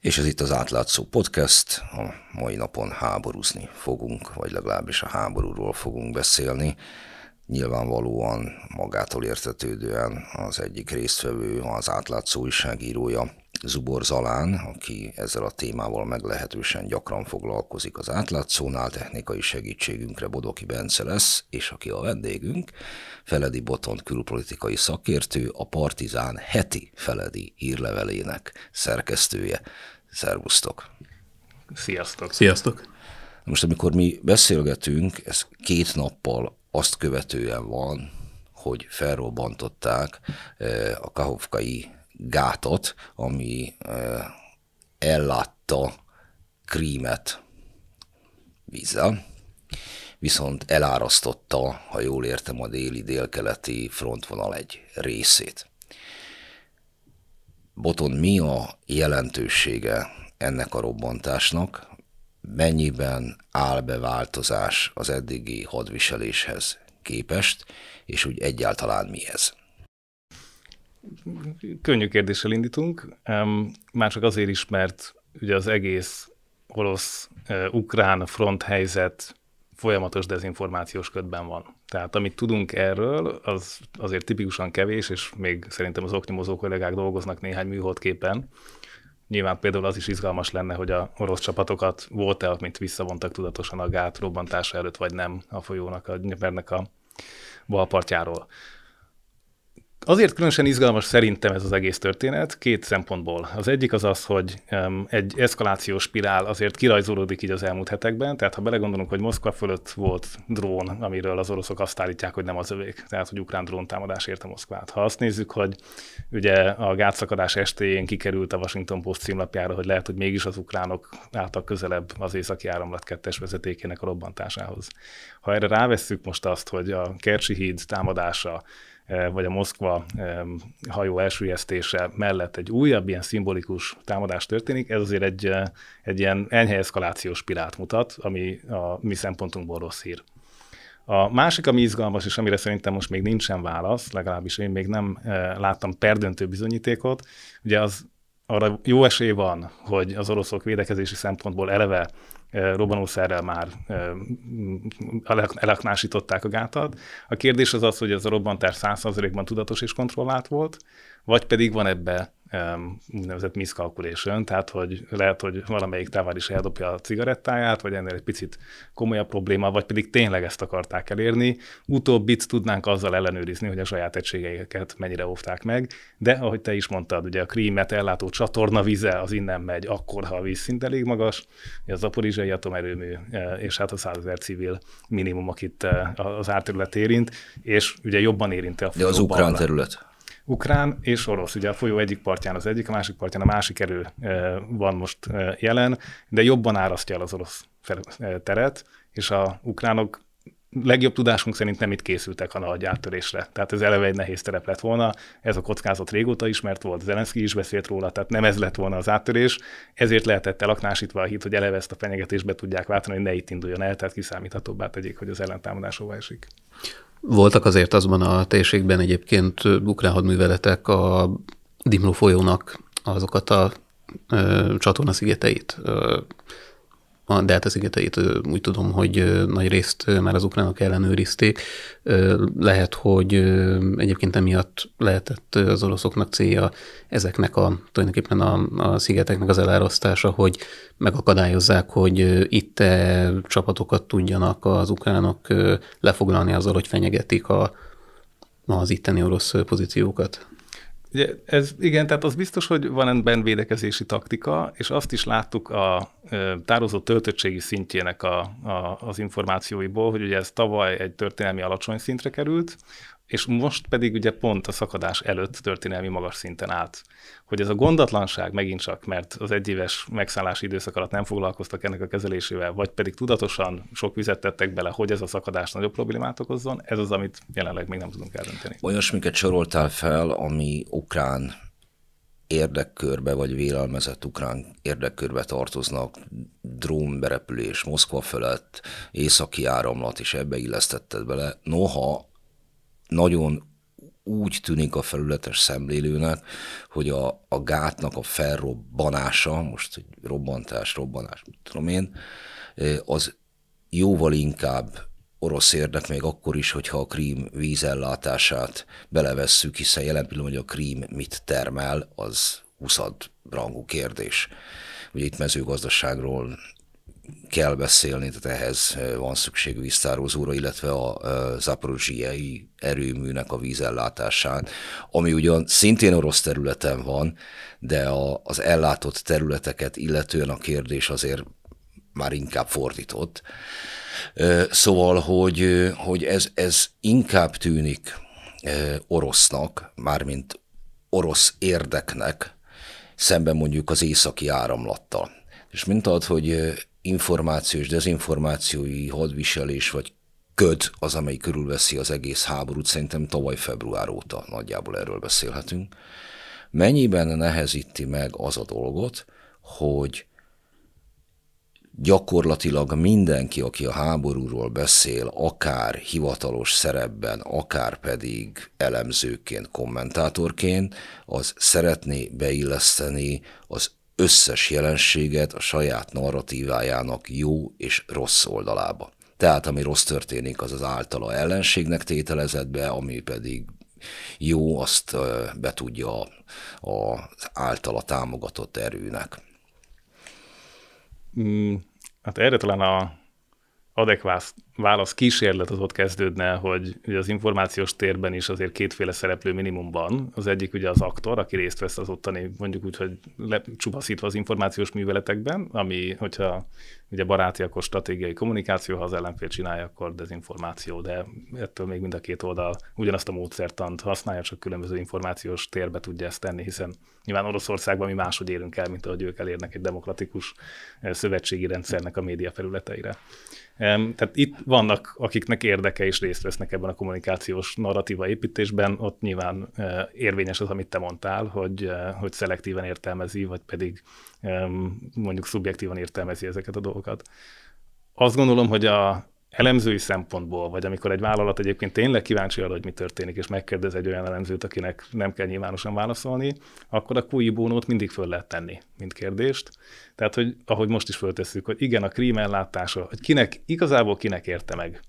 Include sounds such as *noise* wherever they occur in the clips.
És ez itt az Átlátszó Podcast. A mai napon háborúzni fogunk, vagy legalábbis a háborúról fogunk beszélni. Nyilvánvalóan magától értetődően az egyik résztvevő, az Átlátszó újságírója, Zubor Zalán, aki ezzel a témával meglehetősen gyakran foglalkozik az átlátszónál, technikai segítségünkre Bodoki Bence lesz, és aki a vendégünk, Feledi Botont külpolitikai szakértő, a Partizán heti Feledi írlevelének szerkesztője. Szervusztok! Sziasztok! Sziasztok! Most amikor mi beszélgetünk, ez két nappal azt követően van, hogy felrobbantották eh, a Kahovkai gátot, ami ellátta Krímet vízzel, viszont elárasztotta, ha jól értem, a déli-délkeleti frontvonal egy részét. Boton, mi a jelentősége ennek a robbantásnak, mennyiben áll be változás az eddigi hadviseléshez képest, és úgy egyáltalán mi ez? Könnyű kérdéssel indítunk, már csak azért is, mert ugye az egész orosz-ukrán front helyzet folyamatos dezinformációs ködben van. Tehát amit tudunk erről, az azért tipikusan kevés, és még szerintem az oknyomozó kollégák dolgoznak néhány műholdképen. Nyilván például az is izgalmas lenne, hogy a orosz csapatokat volt-e, mint visszavontak tudatosan a gát robbantása előtt, vagy nem a folyónak, a Nyepernek a balpartjáról. Azért különösen izgalmas szerintem ez az egész történet két szempontból. Az egyik az az, hogy egy eszkalációs spirál azért kirajzolódik így az elmúlt hetekben, tehát ha belegondolunk, hogy Moszkva fölött volt drón, amiről az oroszok azt állítják, hogy nem az övék, tehát hogy ukrán drón támadás érte Moszkvát. Ha azt nézzük, hogy ugye a gátszakadás estéjén kikerült a Washington Post címlapjára, hogy lehet, hogy mégis az ukránok álltak közelebb az északi áramlat kettes vezetékének a robbantásához. Ha erre rávesszük most azt, hogy a Kercsi híd támadása vagy a Moszkva hajó elsüllyesztése mellett egy újabb ilyen szimbolikus támadás történik, ez azért egy, egy ilyen enyhe eszkalációs spirált mutat, ami a mi szempontunkból rossz hír. A másik, ami izgalmas, és amire szerintem most még nincsen válasz, legalábbis én még nem láttam perdöntő bizonyítékot, ugye az arra jó esély van, hogy az oroszok védekezési szempontból eleve robbanószerrel már elaknásították a gátat. A kérdés az az, hogy ez a robbantás 100%-ban tudatos és kontrollált volt, vagy pedig van ebbe úgynevezett miscalculation, tehát hogy lehet, hogy valamelyik távar is eldobja a cigarettáját, vagy ennél egy picit komolyabb probléma, vagy pedig tényleg ezt akarták elérni. Utóbbit tudnánk azzal ellenőrizni, hogy a saját egységeiket mennyire óvták meg, de ahogy te is mondtad, ugye a krímet ellátó csatorna vize az innen megy akkor, ha a vízszint elég magas, a zaporizsai atomerőmű, e, és hát a százezer civil minimum, akit e, az árterület érint, és ugye jobban érinti a De az ukrán terület ukrán és orosz. Ugye a folyó egyik partján az egyik, a másik partján a másik erő eh, van most eh, jelen, de jobban árasztja el az orosz eh, teret, és a ukránok legjobb tudásunk szerint nem itt készültek a nagy áttörésre. Tehát ez eleve egy nehéz terep lett volna, ez a kockázat régóta ismert volt, Zelenszky is beszélt róla, tehát nem ez lett volna az áttörés, ezért lehetett elaknásítva a hit, hogy eleve ezt a fenyegetést be tudják váltani, hogy ne itt induljon el, tehát kiszámíthatóbbá tegyék, hogy az ellentámadás esik. Voltak azért azban a térségben egyébként ukrán hadműveletek a Dimló folyónak azokat a ö, csatornaszigeteit ö, a Delta szigeteit úgy tudom, hogy nagy részt már az ukránok ellenőrizték. Lehet, hogy egyébként emiatt lehetett az oroszoknak célja ezeknek a tulajdonképpen a, a szigeteknek az elárasztása, hogy megakadályozzák, hogy itt csapatokat tudjanak az ukránok lefoglalni azzal, hogy fenyegetik a, az itteni orosz pozíciókat. Ugye ez, igen, tehát az biztos, hogy van ebben védekezési taktika, és azt is láttuk a tározó töltöttségi szintjének a, a, az információiból, hogy ugye ez tavaly egy történelmi alacsony szintre került, és most pedig ugye pont a szakadás előtt történelmi magas szinten állt. Hogy ez a gondatlanság megint csak, mert az egyéves megszállási időszak alatt nem foglalkoztak ennek a kezelésével, vagy pedig tudatosan sok vizet tettek bele, hogy ez a szakadás nagyobb problémát okozzon, ez az, amit jelenleg még nem tudunk eldönteni. Olyasmiket soroltál fel, ami ukrán érdekkörbe, vagy vélelmezett ukrán érdekkörbe tartoznak, drónberepülés Moszkva felett, északi áramlat, és ebbe illesztetted bele. Noha nagyon úgy tűnik a felületes szemlélőnek, hogy a, a gátnak a felrobbanása, most egy robbantás, robbanás, tudom én, az jóval inkább orosz érdek még akkor is, hogyha a krím vízellátását belevesszük, hiszen jelen pillanatban, hogy a krím mit termel, az 20 rangú kérdés. Ugye itt mezőgazdaságról kell beszélni, tehát ehhez van szükség víztározóra, illetve a zaporozsiai erőműnek a vízellátásán, ami ugyan szintén orosz területen van, de a, az ellátott területeket illetően a kérdés azért már inkább fordított. Szóval, hogy, hogy ez, ez inkább tűnik orosznak, mármint orosz érdeknek, szemben mondjuk az északi áramlattal. És mint ad, hogy információs, dezinformációi hadviselés vagy köd az, amely körülveszi az egész háborút, szerintem tavaly február óta nagyjából erről beszélhetünk. Mennyiben nehezíti meg az a dolgot, hogy gyakorlatilag mindenki, aki a háborúról beszél, akár hivatalos szerepben, akár pedig elemzőként, kommentátorként, az szeretné beilleszteni az összes jelenséget a saját narratívájának jó és rossz oldalába. Tehát ami rossz történik, az az általa ellenségnek tételezett be, ami pedig jó, azt be tudja az általa támogatott erőnek. Mm, hát erre talán a adekvát válasz kísérlet az ott kezdődne, hogy ugye az információs térben is azért kétféle szereplő minimum van. Az egyik ugye az aktor, aki részt vesz az ottani, mondjuk úgy, hogy lecsupaszítva az információs műveletekben, ami, hogyha ugye baráti, akkor stratégiai kommunikáció, ha az ellenfél csinálja, akkor dezinformáció, de ettől még mind a két oldal ugyanazt a módszertant használja, csak különböző információs térbe tudja ezt tenni, hiszen nyilván Oroszországban mi máshogy élünk el, mint ahogy ők elérnek egy demokratikus eh, szövetségi rendszernek a média felületeire. Tehát itt vannak, akiknek érdeke is részt vesznek ebben a kommunikációs narratíva építésben, ott nyilván e, érvényes az, amit te mondtál, hogy, e, hogy szelektíven értelmezi, vagy pedig mondjuk szubjektívan értelmezi ezeket a dolgokat. Azt gondolom, hogy a, elemzői szempontból, vagy amikor egy vállalat egyébként tényleg kíváncsi arra, hogy mi történik, és megkérdez egy olyan elemzőt, akinek nem kell nyilvánosan válaszolni, akkor a kui bónót mindig föl lehet tenni, mint kérdést. Tehát, hogy ahogy most is föltesszük, hogy igen, a krím ellátása, hogy kinek, igazából kinek érte meg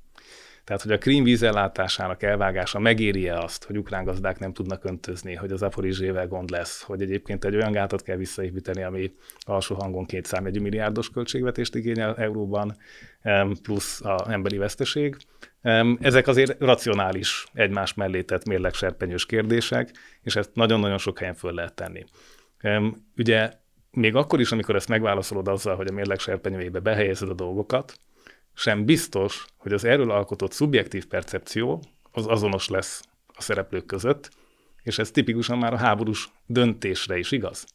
tehát, hogy a Krím vízellátásának elvágása megéri-e azt, hogy ukrán gazdák nem tudnak öntözni, hogy az Aporizsével gond lesz, hogy egyébként egy olyan gátat kell visszaépíteni, ami alsó hangon két számjegyű milliárdos költségvetést igényel euróban, plusz az emberi veszteség. Ezek azért racionális, egymás mellé tett mérlegserpenyős kérdések, és ezt nagyon-nagyon sok helyen föl lehet tenni. Ugye még akkor is, amikor ezt megválaszolod azzal, hogy a mérlegserpenyőjébe behelyezed a dolgokat, sem biztos, hogy az erről alkotott szubjektív percepció az azonos lesz a szereplők között, és ez tipikusan már a háborús döntésre is igaz.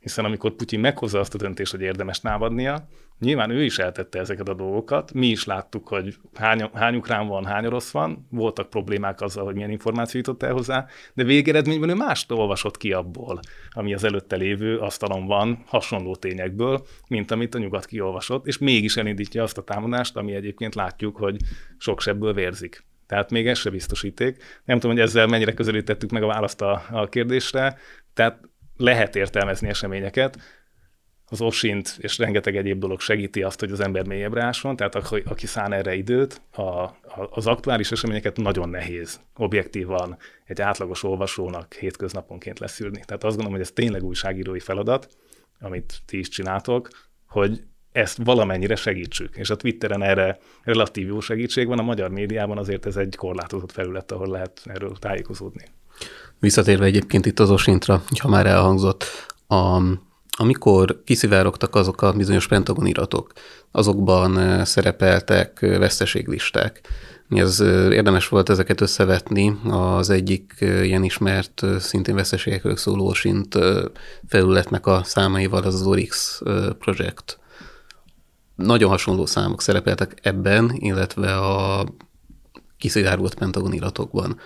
Hiszen amikor Putyin meghozza azt a döntést, hogy érdemes támadnia, nyilván ő is eltette ezeket a dolgokat. Mi is láttuk, hogy hány, hány ukrán van, hány orosz van, voltak problémák azzal, hogy milyen információ jutott el hozzá, de végeredményben ő mást olvasott ki abból, ami az előtte lévő asztalon van, hasonló tényekből, mint amit a nyugat kiolvasott, és mégis elindítja azt a támadást, ami egyébként látjuk, hogy sok sebből vérzik. Tehát még ez se biztosíték. Nem tudom, hogy ezzel mennyire közelítettük meg a választ a, a kérdésre. Tehát lehet értelmezni eseményeket, az osint és rengeteg egyéb dolog segíti azt, hogy az ember mélyebbre ásson, tehát aki, aki szán erre időt, a, a, az aktuális eseményeket nagyon nehéz objektívan egy átlagos olvasónak hétköznaponként leszűrni. Tehát azt gondolom, hogy ez tényleg újságírói feladat, amit ti is csináltok, hogy ezt valamennyire segítsük. És a Twitteren erre relatív jó segítség van, a magyar médiában azért ez egy korlátozott felület, ahol lehet erről tájékozódni. Visszatérve egyébként itt az Osintra, ha már elhangzott, a, amikor kiszivárogtak azok a bizonyos pentagon iratok, azokban szerepeltek veszteséglisták. Ez érdemes volt ezeket összevetni. Az egyik ilyen ismert, szintén veszteségekről szóló sint felületnek a számaival, az az Orix Project. Nagyon hasonló számok szerepeltek ebben, illetve a kiszivárgott pentagon iratokban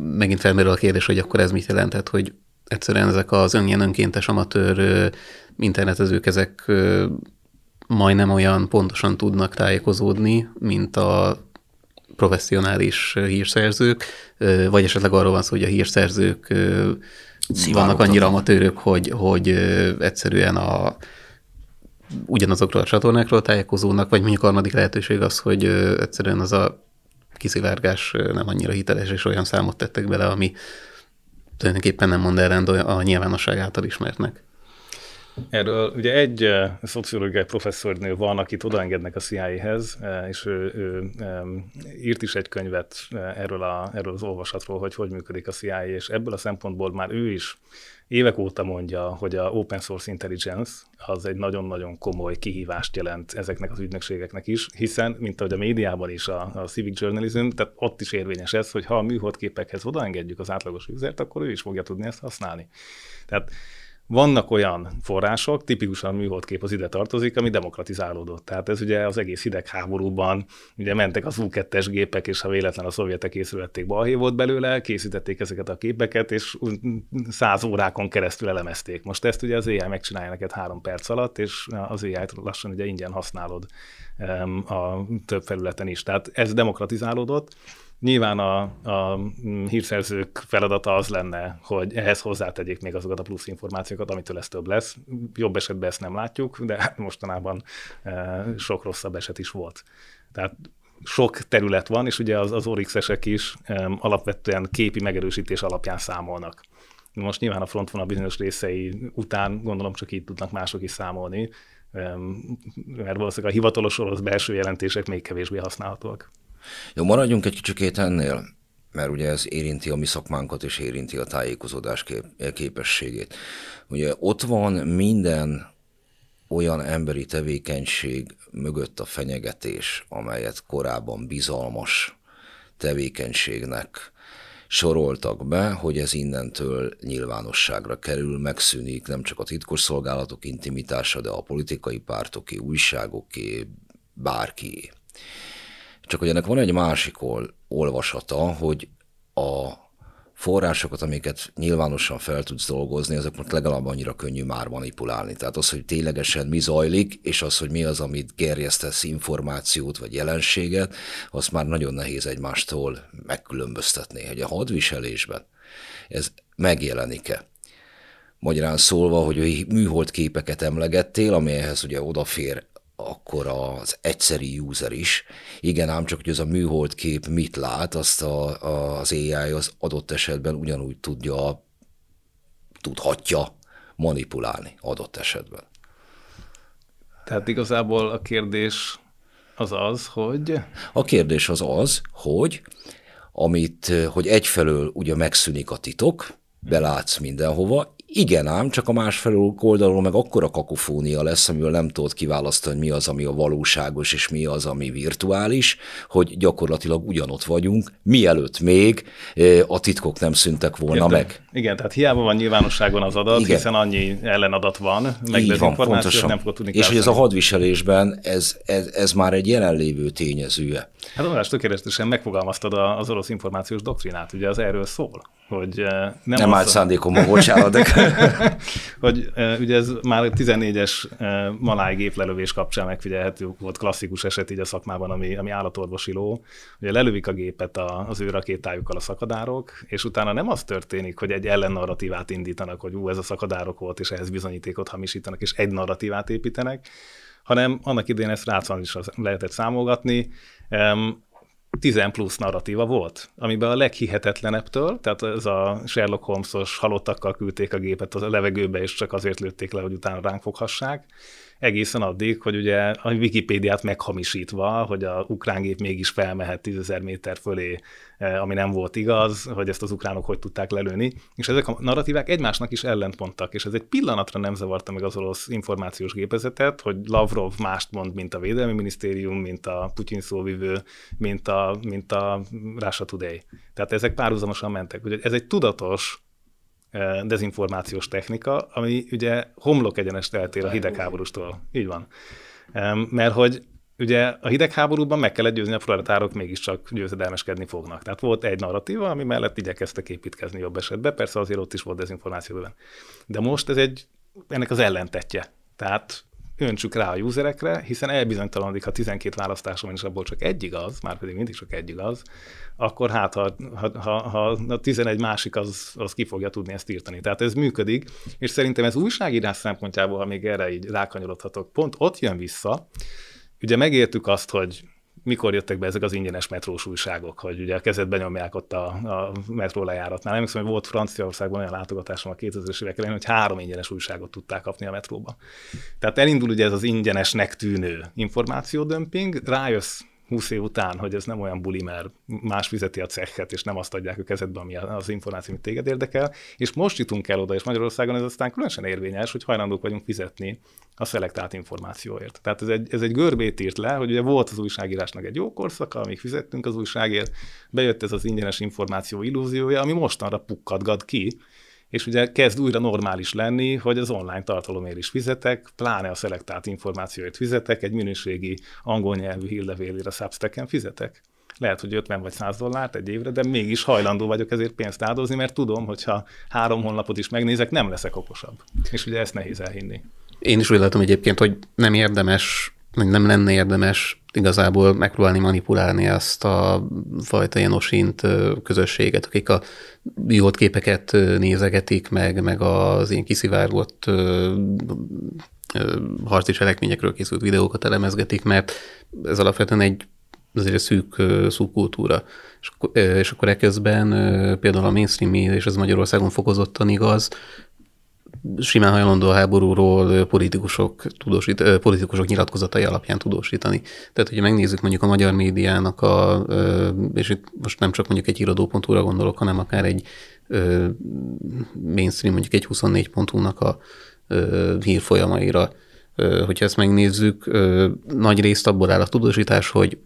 megint felmerül a kérdés, hogy akkor ez mit jelentett, hogy egyszerűen ezek az ön, önkéntes amatőr internetezők, ezek majdnem olyan pontosan tudnak tájékozódni, mint a professzionális hírszerzők, vagy esetleg arról van szó, hogy a hírszerzők vannak annyira amatőrök, hogy, hogy egyszerűen a, ugyanazokról a csatornákról tájékozódnak, vagy mondjuk a harmadik lehetőség az, hogy egyszerűen az a kiszivárgás nem annyira hiteles, és olyan számot tettek bele, ami tulajdonképpen nem mond ellent a nyilvánosság által ismertnek. Erről ugye egy uh, szociológiai professzornő van, akit odaengednek a CIA-hez, uh, és ő, ő írt is egy könyvet uh, erről, a, erről az olvasatról, hogy hogy működik a CIA, és ebből a szempontból már ő is évek óta mondja, hogy a open source intelligence az egy nagyon-nagyon komoly kihívást jelent ezeknek az ügynökségeknek is, hiszen, mint ahogy a médiában is a, a civic journalism, tehát ott is érvényes ez, hogy ha a műholdképekhez odaengedjük az átlagos usert, akkor ő is fogja tudni ezt használni. Tehát vannak olyan források, tipikusan műholdkép az ide tartozik, ami demokratizálódott. Tehát ez ugye az egész hidegháborúban, ugye mentek az U2-es gépek, és ha véletlen a szovjetek észrevették balhé volt belőle, készítették ezeket a képeket, és száz órákon keresztül elemezték. Most ezt ugye az AI megcsinálja neked három perc alatt, és az AI-t lassan ugye ingyen használod a több felületen is. Tehát ez demokratizálódott, Nyilván a, a hírszerzők feladata az lenne, hogy ehhez hozzátegyék még azokat a plusz információkat, amitől ez több lesz. Jobb esetben ezt nem látjuk, de *laughs* mostanában e, sok rosszabb eset is volt. Tehát sok terület van, és ugye az, az Orix-esek is e, alapvetően képi megerősítés alapján számolnak. Most nyilván a frontvonal bizonyos részei után gondolom csak így tudnak mások is számolni, e, mert valószínűleg a hivatalos orosz belső jelentések még kevésbé használhatóak. Jó, maradjunk egy kicsikét ennél, mert ugye ez érinti a mi szakmánkat és érinti a tájékozódás kép- képességét. Ugye ott van minden olyan emberi tevékenység mögött a fenyegetés, amelyet korábban bizalmas tevékenységnek soroltak be, hogy ez innentől nyilvánosságra kerül, megszűnik nem csak a titkos szolgálatok intimitása, de a politikai pártoké, újságoké, bárki. Csak hogy ennek van egy másik ol, olvasata, hogy a forrásokat, amiket nyilvánosan fel tudsz dolgozni, ezeknek legalább annyira könnyű már manipulálni. Tehát az, hogy ténylegesen mi zajlik, és az, hogy mi az, amit gerjesztesz információt vagy jelenséget, azt már nagyon nehéz egymástól megkülönböztetni. Hogy a hadviselésben ez megjelenik-e? Magyarán szólva, hogy műhold képeket emlegettél, amelyhez ugye odafér akkor az egyszeri user is. Igen, ám csak, hogy ez a műhold kép mit lát, azt a, a, az AI az adott esetben ugyanúgy tudja, tudhatja manipulálni adott esetben. Tehát igazából a kérdés az az, hogy... A kérdés az az, hogy amit, hogy egyfelől ugye megszűnik a titok, belátsz mindenhova, igen ám, csak a másfelől oldalról meg akkora kakofónia lesz, amivel nem tudod kiválasztani, hogy mi az, ami a valóságos, és mi az, ami virtuális, hogy gyakorlatilag ugyanott vagyunk, mielőtt még a titkok nem szüntek volna Értem. meg. Igen, tehát hiába van nyilvánosságon az adat, Igen. hiszen annyi ellenadat van, meg Így van, pontosan. nem fogod tudni És hogy ez a hadviselésben, ez, ez, ez már egy jelenlévő tényezője. Hát András, tökéletesen megfogalmaztad az orosz információs doktrinát, ugye az erről szól, hogy nem, nem állt szándékom, bocsánat, de... *laughs* hogy ugye ez már 14-es maláj géplelövés kapcsán megfigyelhető volt klasszikus eset így a szakmában, ami, ami állatorvosi ló. Ugye lelövik a gépet a, az ő rakétájukkal a szakadárok, és utána nem az történik, hogy egy ellennarratívát indítanak, hogy ú, ez a szakadárok volt, és ehhez bizonyítékot hamisítanak, és egy narratívát építenek, hanem annak idején ezt rácon is lehetett számolgatni, 10 plusz narratíva volt, amiben a leghihetetlenebbtől, tehát ez a Sherlock Holmesos halottakkal küldték a gépet a levegőbe, és csak azért lőtték le, hogy utána ránk foghassák, egészen addig, hogy ugye a Wikipédiát meghamisítva, hogy a ukrán gép mégis felmehet 10.000 méter fölé, eh, ami nem volt igaz, hogy ezt az ukránok hogy tudták lelőni, és ezek a narratívák egymásnak is ellentmondtak, és ez egy pillanatra nem zavarta meg az orosz információs gépezetet, hogy Lavrov mást mond, mint a Védelmi Minisztérium, mint a Putyin szóvivő, mint a, mint a Russia Today. Tehát ezek párhuzamosan mentek. Ugye ez egy tudatos dezinformációs technika, ami ugye homlok egyenest eltér a hidegháborústól. Így van. Mert hogy ugye a hidegháborúban meg kellett győzni, a proletárok mégiscsak győzedelmeskedni fognak. Tehát volt egy narratíva, ami mellett igyekeztek építkezni jobb esetben, persze azért ott is volt dezinformáció bőven. De most ez egy, ennek az ellentetje. Tehát öntsük rá a userekre, hiszen elbizonytalanodik, ha 12 választásom van, és abból csak egy igaz, már pedig mindig csak egy igaz, akkor hát ha, ha, ha, ha a 11 másik az, az ki fogja tudni ezt írtani. Tehát ez működik, és szerintem ez újságírás szempontjából, ha még erre így rákanyarodhatok, pont ott jön vissza, ugye megértük azt, hogy mikor jöttek be ezek az ingyenes metrós újságok, hogy ugye a kezedbe nyomják ott a, a metró lejáratnál. Emlékszem, hogy volt Franciaországban olyan látogatásom a 2000-es évek elején, hogy három ingyenes újságot tudták kapni a metróba. Tehát elindul ugye ez az ingyenesnek tűnő információdömping, rájössz 20 év után, hogy ez nem olyan buli, mert más fizeti a cechet, és nem azt adják a kezedbe, ami az információ, amit téged érdekel. És most jutunk el oda, és Magyarországon ez aztán különösen érvényes, hogy hajlandók vagyunk fizetni a szelektált információért. Tehát ez egy, ez egy görbét írt le, hogy ugye volt az újságírásnak egy jó korszaka, amíg fizettünk az újságért, bejött ez az ingyenes információ illúziója, ami mostanra pukkadgad ki, és ugye kezd újra normális lenni, hogy az online tartalomért is fizetek, pláne a szelektált információért fizetek, egy minőségi angol nyelvű hírlevélére Substack-en fizetek. Lehet, hogy 50 vagy 100 dollárt egy évre, de mégis hajlandó vagyok ezért pénzt áldozni, mert tudom, hogy ha három honlapot is megnézek, nem leszek okosabb. És ugye ezt nehéz elhinni. Én is úgy látom egyébként, hogy nem érdemes, nem lenne érdemes igazából megpróbálni manipulálni ezt a fajta ilyen osint közösséget, akik a jót képeket nézegetik, meg, meg az ilyen kiszivárgott harci cselekményekről készült videókat elemezgetik, mert ez alapvetően egy azért egy szűk szubkultúra. És, és akkor eközben például a mainstream és ez Magyarországon fokozottan igaz, simán hajlandó a háborúról politikusok, tudósít, politikusok nyilatkozatai alapján tudósítani. Tehát, hogyha megnézzük mondjuk a magyar médiának, a, és itt most nem csak mondjuk egy iradó.hu-ra gondolok, hanem akár egy mainstream, mondjuk egy 24.hu-nak a hírfolyamaira, hogyha ezt megnézzük, nagy részt abból áll a tudósítás, hogy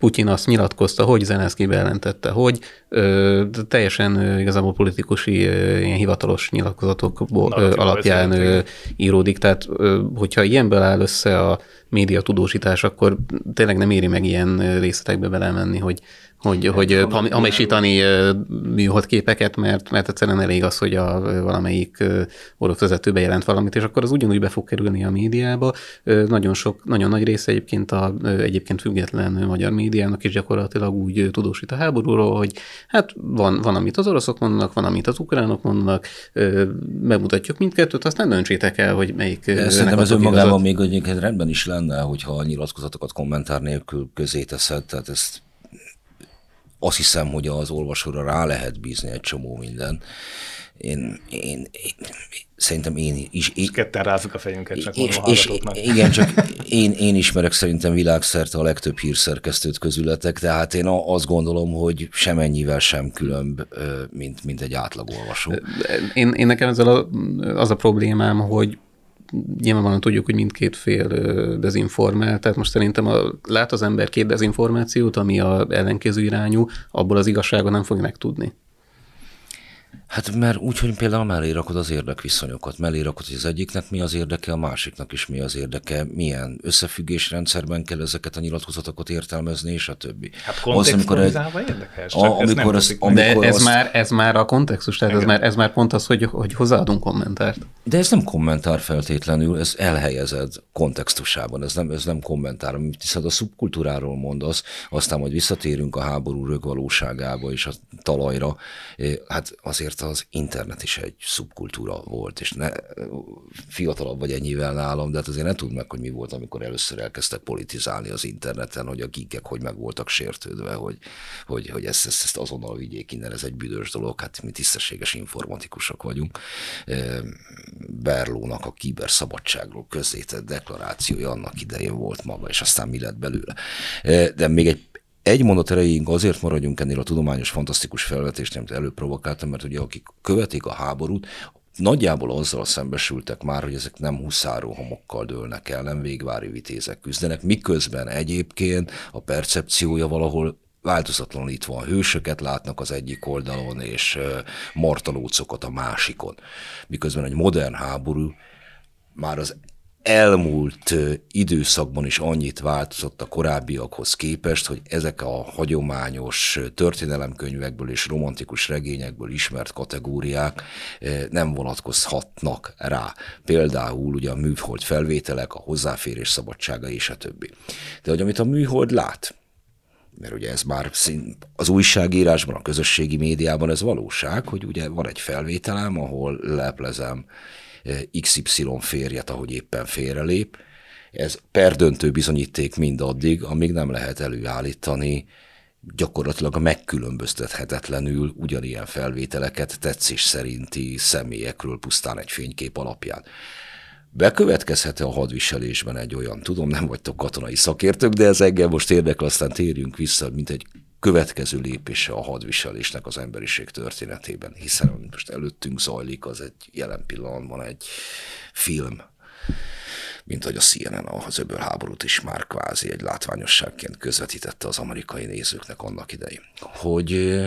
Putyin azt nyilatkozta, hogy Zelenszky bejelentette, hogy ö, teljesen ö, igazából politikusi ö, ilyen hivatalos nyilatkozatok alapján ö, íródik. Tehát ö, hogyha ilyenből áll össze a média tudósítás, akkor tényleg nem éri meg ilyen részletekbe belemenni, hogy hogy, hogy hamisítani műhold képeket, mert, mert egyszerűen elég az, hogy a valamelyik orosz vezető bejelent valamit, és akkor az ugyanúgy be fog kerülni a médiába. Nagyon sok, nagyon nagy része egyébként a egyébként független magyar médiának is gyakorlatilag úgy tudósít a háborúról, hogy hát van, van, amit az oroszok mondanak, van, amit az ukránok mondanak, megmutatjuk mindkettőt, aztán döntsétek el, hogy melyik. Szerintem ez önmagában még egyébként rendben is lenne, hogyha a nyilatkozatokat kommentár nélkül közé teszed, tehát ezt azt hiszem, hogy az olvasóra rá lehet bízni egy csomó minden. Én, én, én szerintem én is... Én, és ketten rázzuk a fejünket, csak és, és, Igen, csak *laughs* én, én ismerek szerintem világszerte a legtöbb hírszerkesztőt közületek, tehát én azt gondolom, hogy semennyivel sem különb, mint, mint egy átlagolvasó. Én, én nekem ezzel a, az a problémám, hogy nyilvánvalóan tudjuk, hogy mindkét fél dezinformál, tehát most szerintem a, lát az ember két dezinformációt, ami a ellenkező irányú, abból az igazsága nem fog megtudni. Hát mert úgy, hogy például mellé rakod az érdekviszonyokat, mellé rakod, hogy az egyiknek mi az érdeke, a másiknak is mi az érdeke, milyen összefüggésrendszerben kell ezeket a nyilatkozatokat értelmezni, és a többi. Hát kontextualizálva érdekes, a, amikor az, amikor De ez, azt, már, ez már a kontextus, tehát ez már, ez már pont az, hogy, hogy hozzáadunk kommentárt. De ez nem kommentár feltétlenül, ez elhelyezed kontextusában, ez nem, ez nem kommentár, amit hiszed a szubkultúráról mondasz, aztán majd visszatérünk a háború rögvalóságába és a talajra, hát azért az internet is egy szubkultúra volt, és ne, fiatalabb vagy ennyivel nálam, de hát azért nem tud meg, hogy mi volt, amikor először elkezdtek politizálni az interneten, hogy a gigek hogy meg voltak sértődve, hogy, hogy, hogy ezt, ezt, ezt azonnal vigyék innen, ez egy büdös dolog, hát mi tisztességes informatikusok vagyunk. Berlónak a kiberszabadságról közzétett deklarációja annak idején volt maga, és aztán mi lett belőle. De még egy egy mondat erejéig azért maradjunk ennél a tudományos, fantasztikus felvetést, amit előprovokáltam, mert ugye akik követik a háborút, nagyjából azzal szembesültek már, hogy ezek nem huszáró homokkal dőlnek el, nem végvári vitézek küzdenek, miközben egyébként a percepciója valahol változatlanul itt van. Hősöket látnak az egyik oldalon, és martalócokat a másikon. Miközben egy modern háború már az elmúlt időszakban is annyit változott a korábbiakhoz képest, hogy ezek a hagyományos történelemkönyvekből és romantikus regényekből ismert kategóriák nem vonatkozhatnak rá. Például ugye a műhold felvételek, a hozzáférés szabadsága és a többi. De hogy amit a műhold lát, mert ugye ez már az újságírásban, a közösségi médiában ez valóság, hogy ugye van egy felvételem, ahol leplezem XY férjet, ahogy éppen félrelép. Ez perdöntő bizonyíték mindaddig, amíg nem lehet előállítani gyakorlatilag megkülönböztethetetlenül ugyanilyen felvételeket tetszés szerinti személyekről pusztán egy fénykép alapján. Bekövetkezhet-e a hadviselésben egy olyan, tudom, nem vagytok katonai szakértők, de ez engem most érdekel, aztán térjünk vissza, mint egy következő lépése a hadviselésnek az emberiség történetében, hiszen most előttünk zajlik, az egy jelen pillanatban egy film, mint hogy a CNN az öbölháborút is már kvázi egy látványosságként közvetítette az amerikai nézőknek annak idején. Hogy,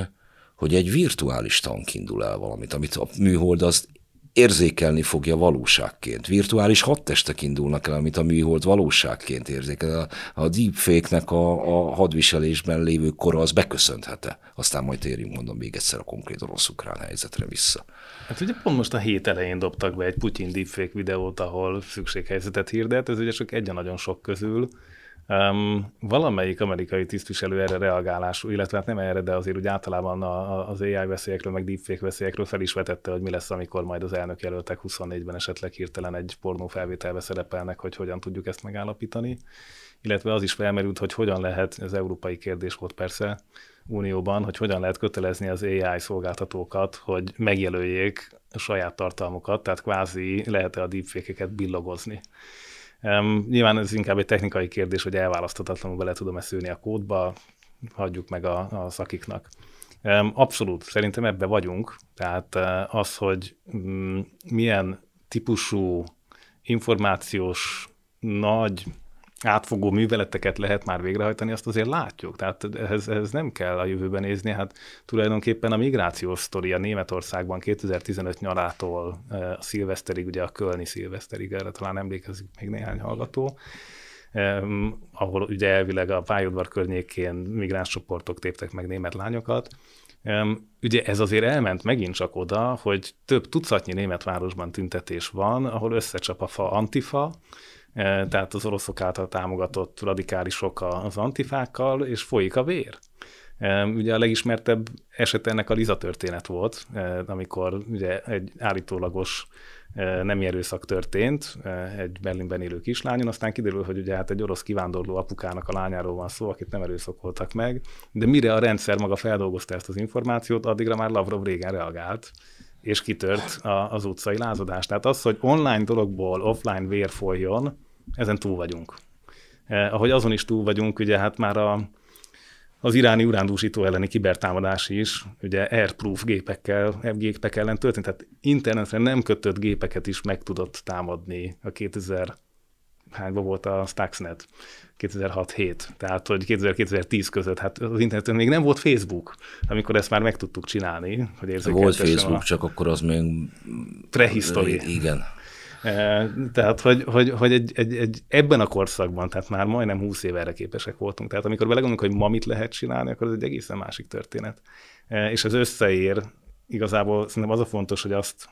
hogy egy virtuális tank indul el valamit, amit a műhold az érzékelni fogja valóságként. Virtuális hadtestek indulnak el, amit a műhold valóságként érzékel. A, deepfake-nek a, a hadviselésben lévő kora az beköszönthete. Aztán majd térjünk, mondom, még egyszer a konkrét orosz-ukrán helyzetre vissza. Hát ugye pont most a hét elején dobtak be egy Putyin deepfake videót, ahol szükséghelyzetet hirdet, ez ugye csak egy nagyon sok közül. Um, valamelyik amerikai tisztviselő erre reagálású, illetve hát nem erre, de azért úgy általában a, az AI veszélyekről, meg deepfake veszélyekről fel is vetette, hogy mi lesz, amikor majd az elnök jelöltek 24-ben esetleg hirtelen egy pornó felvételbe szerepelnek, hogy hogyan tudjuk ezt megállapítani. Illetve az is felmerült, hogy hogyan lehet, ez európai kérdés volt persze, Unióban, hogy hogyan lehet kötelezni az AI szolgáltatókat, hogy megjelöljék a saját tartalmukat, tehát kvázi lehet-e a deepfake-eket billogozni. Um, nyilván ez inkább egy technikai kérdés, hogy elválaszthatatlanul bele tudom ezt szűrni a kódba, hagyjuk meg a, a szakiknak. Um, abszolút, szerintem ebbe vagyunk. Tehát uh, az, hogy um, milyen típusú információs nagy átfogó műveleteket lehet már végrehajtani, azt azért látjuk. Tehát ehhez, ehhez nem kell a jövőben nézni. Hát tulajdonképpen a migrációs sztori a Németországban 2015 nyarától eh, a szilveszterig, ugye a Kölni szilveszterig, erre talán emlékezik még néhány hallgató, ahol ugye elvileg a pályaudvar környékén migráns csoportok téptek meg német lányokat. Ugye ez azért elment megint csak oda, hogy több tucatnyi német városban tüntetés van, ahol összecsap a fa antifa, tehát az oroszok által támogatott radikálisok az antifákkal, és folyik a vér. E, ugye a legismertebb eset ennek a Liza történet volt, e, amikor ugye egy állítólagos nem erőszak történt egy Berlinben élő kislányon, aztán kiderül, hogy ugye hát egy orosz kivándorló apukának a lányáról van szó, akit nem erőszakoltak meg, de mire a rendszer maga feldolgozta ezt az információt, addigra már Lavrov régen reagált, és kitört az utcai lázadás. Tehát az, hogy online dologból offline vér folyjon, ezen túl vagyunk. Eh, ahogy azon is túl vagyunk, ugye hát már a, az iráni urándúsító elleni kibertámadás is, ugye airproof gépekkel, gépek ellen történt, tehát internetre nem kötött gépeket is meg tudott támadni a 2000 hányban volt a Stuxnet? 2006-7, tehát hogy 2000-2010 között, hát az interneten még nem volt Facebook, amikor ezt már meg tudtuk csinálni. Hogy volt Facebook, a... csak akkor az még... Prehistory. Igen. Tehát, hogy, hogy, hogy egy, egy, egy, ebben a korszakban, tehát már majdnem 20 éve erre képesek voltunk. Tehát amikor belegondolunk, hogy ma mit lehet csinálni, akkor ez egy egészen másik történet. És ez összeér, igazából szerintem az a fontos, hogy azt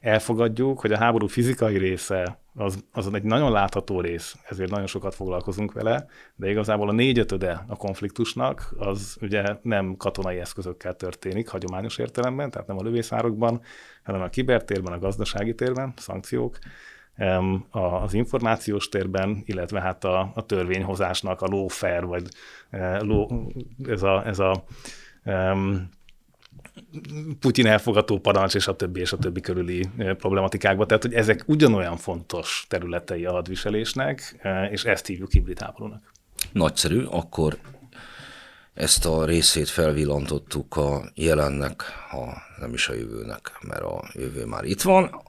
elfogadjuk, hogy a háború fizikai része az, az egy nagyon látható rész, ezért nagyon sokat foglalkozunk vele, de igazából a négyötöde a konfliktusnak az ugye nem katonai eszközökkel történik, hagyományos értelemben, tehát nem a lövészárokban, hanem a kibertérben, a gazdasági térben, szankciók, az információs térben, illetve hát a, a törvényhozásnak a lawfare, vagy e, law, ez a, ez a Putyin elfogató parancs, és a többi, és a többi körüli problematikákba. Tehát, hogy ezek ugyanolyan fontos területei a hadviselésnek, és ezt hívjuk hibrid háborúnak. Nagyszerű, akkor ezt a részét felvillantottuk a jelennek, ha nem is a jövőnek, mert a jövő már itt van,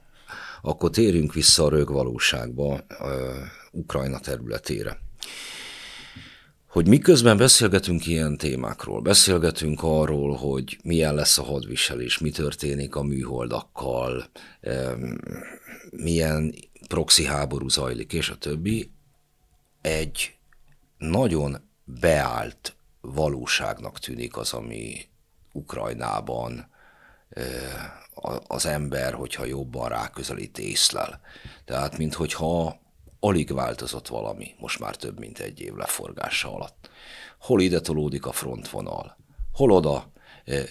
akkor térjünk vissza a rögvalóságba, Ukrajna területére. Hogy miközben beszélgetünk ilyen témákról, beszélgetünk arról, hogy milyen lesz a hadviselés, mi történik a műholdakkal, milyen proxy háború zajlik, és a többi, egy nagyon beállt valóságnak tűnik az, ami Ukrajnában az ember, hogyha jobban ráközelít, észlel. Tehát, minthogyha alig változott valami, most már több mint egy év leforgása alatt. Hol ide tolódik a frontvonal, hol oda,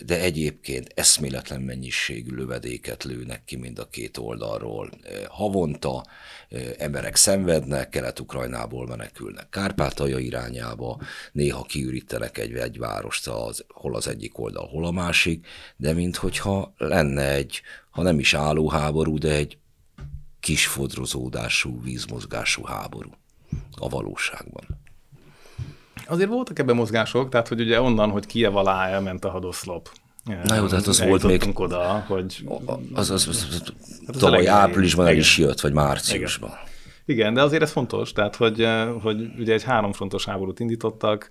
de egyébként eszméletlen mennyiségű lövedéket lőnek ki mind a két oldalról. Havonta emberek szenvednek, Kelet-Ukrajnából menekülnek Kárpátalja irányába, néha kiürítenek egy, egy várost, az, hol az egyik oldal, hol a másik, de minthogyha lenne egy, ha nem is álló háború, de egy kis fodrozódású, vízmozgású háború a valóságban. Azért voltak ebben mozgások, tehát hogy ugye onnan, hogy Kiev alá elment a hadoszlop. Na jó, tehát az volt még... oda, hogy... Az, az, az, az, az tavaly áprilisban el is jött, vagy márciusban. Igen. Igen, de azért ez fontos, tehát hogy, hogy ugye egy háromfrontos háborút indítottak,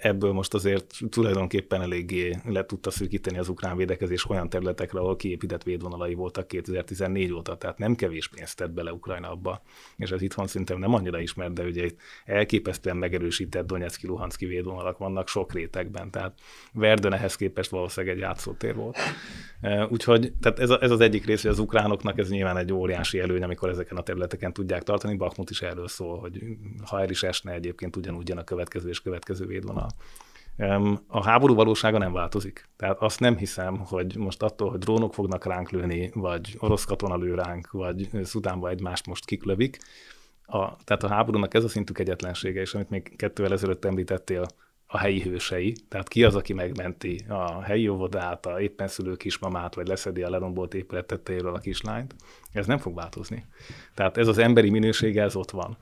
ebből most azért tulajdonképpen eléggé le tudta szűkíteni az ukrán védekezés olyan területekre, ahol kiépített védvonalai voltak 2014 óta, tehát nem kevés pénzt tett bele Ukrajna abba, és ez itthon szintén nem annyira ismert, de ugye elképesztően megerősített Donetszki, Luhanszki védvonalak vannak sok rétegben, tehát Verdön ehhez képest valószínűleg egy játszótér volt. Úgyhogy tehát ez, a, ez az egyik rész, hogy az ukránoknak ez nyilván egy óriási előny, amikor ezeken a területeken tudják tartani. Bakhmut is erről szól, hogy ha el is esne egyébként ugyanúgy jön a következő és következő védvonal. A háború valósága nem változik. Tehát azt nem hiszem, hogy most attól, hogy drónok fognak ránk lőni, vagy orosz katona lő ránk, vagy Szudánba egymást most kiklövik. A, tehát a háborúnak ez a szintű kegyetlensége, és amit még kettővel ezelőtt említettél, a helyi hősei, tehát ki az, aki megmenti a helyi óvodát, a éppen szülő kismamát, vagy leszedi a lerombolt épület tetejéről a kislányt, ez nem fog változni. Tehát ez az emberi minősége, ez ott van.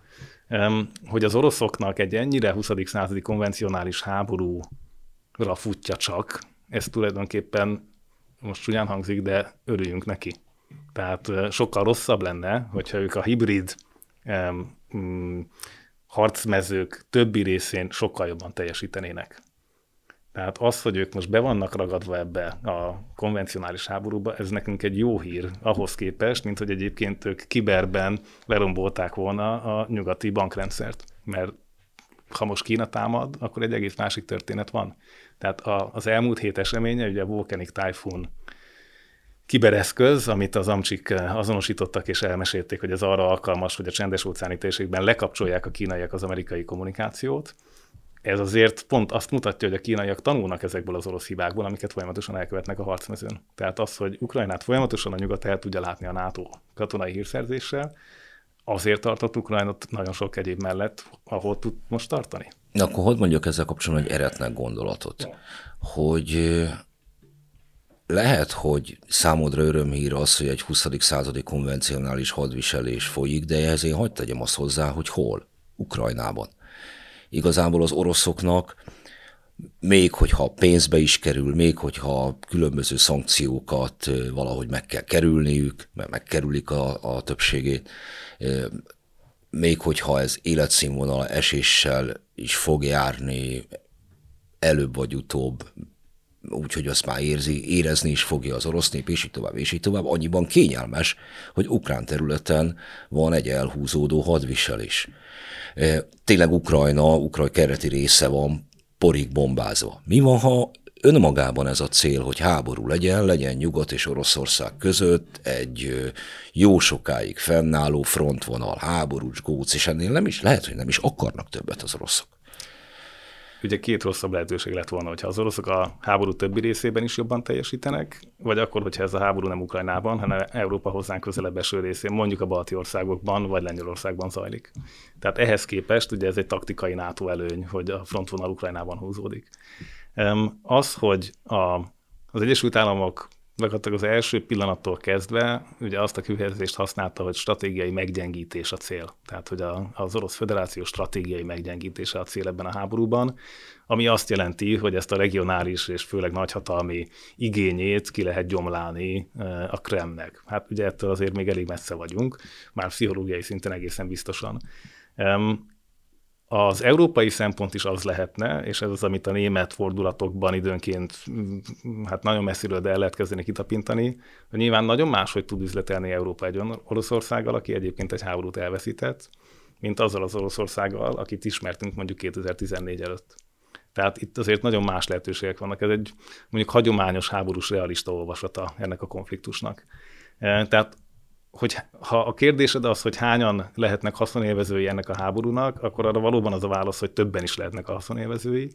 Hogy az oroszoknak egy ennyire 20. századi konvencionális háborúra futja csak, ez tulajdonképpen most ugyan hangzik, de örüljünk neki. Tehát sokkal rosszabb lenne, hogyha ők a hibrid um, harcmezők többi részén sokkal jobban teljesítenének. Tehát az, hogy ők most be vannak ragadva ebbe a konvencionális háborúba, ez nekünk egy jó hír ahhoz képest, mint hogy egyébként ők kiberben lerombolták volna a nyugati bankrendszert. Mert ha most Kína támad, akkor egy egész másik történet van. Tehát az elmúlt hét eseménye, ugye a Volcanic Typhoon kibereszköz, amit az amcsik azonosítottak és elmesélték, hogy ez arra alkalmas, hogy a csendes óceáni térségben lekapcsolják a kínaiak az amerikai kommunikációt. Ez azért pont azt mutatja, hogy a kínaiak tanulnak ezekből az orosz hibákból, amiket folyamatosan elkövetnek a harcmezőn. Tehát az, hogy Ukrajnát folyamatosan a nyugat el tudja látni a NATO katonai hírszerzéssel, azért tartott Ukrajnot nagyon sok egyéb mellett, ahol tud most tartani. Na, akkor hogy mondjuk ezzel kapcsolatban egy eretnek gondolatot, hogy eh, lehet, hogy számodra örömhír az, hogy egy 20. századi konvencionális hadviselés folyik, de ehhez én hagyd tegyem azt hozzá, hogy hol? Ukrajnában. Igazából az oroszoknak még hogyha pénzbe is kerül, még hogyha különböző szankciókat valahogy meg kell kerülniük, mert megkerülik a, a többségét, még hogyha ez életszínvonal eséssel is fog járni, előbb vagy utóbb úgyhogy azt már érzi, érezni is fogja az orosz nép, és így tovább, és így tovább, annyiban kényelmes, hogy ukrán területen van egy elhúzódó hadviselés. Tényleg Ukrajna, Ukrajna kereti része van porig bombázva. Mi van, ha önmagában ez a cél, hogy háború legyen, legyen Nyugat és Oroszország között egy jó sokáig fennálló frontvonal, háborús góc, és ennél nem is, lehet, hogy nem is akarnak többet az oroszok ugye két rosszabb lehetőség lett volna, hogyha az oroszok a háború többi részében is jobban teljesítenek, vagy akkor, hogyha ez a háború nem Ukrajnában, hanem Európa hozzánk közelebb eső részén, mondjuk a balti országokban, vagy Lengyelországban zajlik. Tehát ehhez képest ugye ez egy taktikai NATO előny, hogy a frontvonal Ukrajnában húzódik. Az, hogy a, az Egyesült Államok gyakorlatilag az első pillanattól kezdve ugye azt a kifejezést használta, hogy stratégiai meggyengítés a cél. Tehát, hogy a, az Orosz Föderáció stratégiai meggyengítése a cél ebben a háborúban, ami azt jelenti, hogy ezt a regionális és főleg nagyhatalmi igényét ki lehet gyomlálni a Kremnek. Hát ugye ettől azért még elég messze vagyunk, már pszichológiai szinten egészen biztosan az európai szempont is az lehetne, és ez az, amit a német fordulatokban időnként hát nagyon messziről, de el lehet kezdeni kitapintani, hogy nyilván nagyon máshogy tud üzletelni Európa egy olyan Oroszországgal, aki egyébként egy háborút elveszített, mint azzal az Oroszországgal, akit ismertünk mondjuk 2014 előtt. Tehát itt azért nagyon más lehetőségek vannak. Ez egy mondjuk hagyományos háborús realista olvasata ennek a konfliktusnak. E, tehát hogy ha a kérdésed az, hogy hányan lehetnek haszonélvezői ennek a háborúnak, akkor arra valóban az a válasz, hogy többen is lehetnek a haszonélvezői.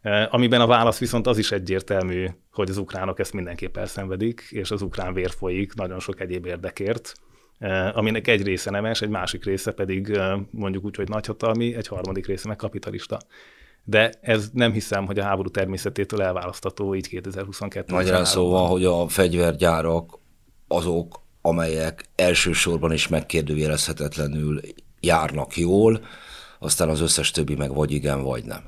E, amiben a válasz viszont az is egyértelmű, hogy az ukránok ezt mindenképp elszenvedik, és az ukrán vér folyik nagyon sok egyéb érdekért, e, aminek egy része nemes, egy másik része pedig mondjuk úgy, hogy nagyhatalmi, egy harmadik része meg kapitalista de ez nem hiszem, hogy a háború természetétől elválasztató így 2022 Magyarán szóval, hogy a fegyvergyárak azok, amelyek elsősorban is megkérdőjelezhetetlenül járnak jól, aztán az összes többi meg vagy igen, vagy nem.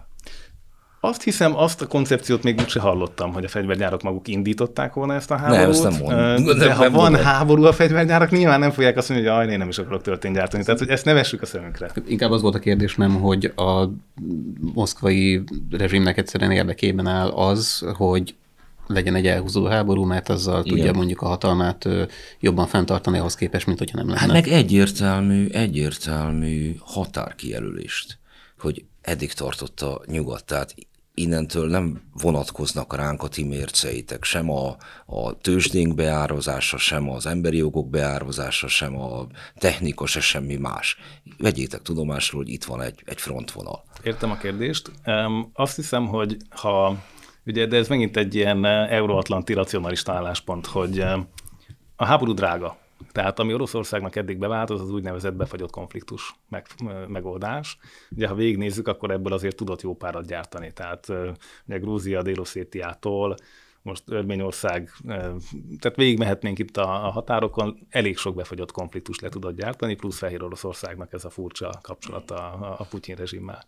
Azt hiszem, azt a koncepciót még úgyse hallottam, hogy a fegyvergyárak maguk indították volna ezt a háborút. Nem, ezt nem mondom. *laughs* De nem, ha nem van mondom. háború a fegyvergyárak, nyilván nem fogják azt mondani, hogy én nem is akarok történt gyártani. Tehát, hogy ezt ne vessük a szemünkre. Inkább az volt a kérdés, nem, hogy a moszkvai rezsimnek egyszerűen érdekében áll az, hogy legyen egy elhúzódó háború, mert azzal Igen. tudja mondjuk a hatalmát jobban fenntartani ahhoz képest, mint hogyha nem lenne. Hát meg egyértelmű, egyértelmű határkijelölést, hogy eddig tartott a nyugat. Tehát innentől nem vonatkoznak ránk a ti mérceitek, sem a, a tőzsdénk beározása, sem az emberi jogok beározása, sem a technika, se semmi más. Vegyétek tudomásról, hogy itt van egy, egy frontvonal. Értem a kérdést. Um, azt hiszem, hogy ha, ugye, de ez megint egy ilyen euróatlanti racionalista álláspont, hogy a háború drága. Tehát ami Oroszországnak eddig bevált, az az úgynevezett befagyott konfliktus meg, megoldás. Ugye, ha végignézzük, akkor ebből azért tudott jó párat gyártani. Tehát ugye Grúzia, Délosszétiától, most Örményország, tehát végigmehetnénk itt a, a határokon, elég sok befagyott konfliktus le tudott gyártani, plusz Fehér Oroszországnak ez a furcsa kapcsolata a, a Putyin rezsimmel.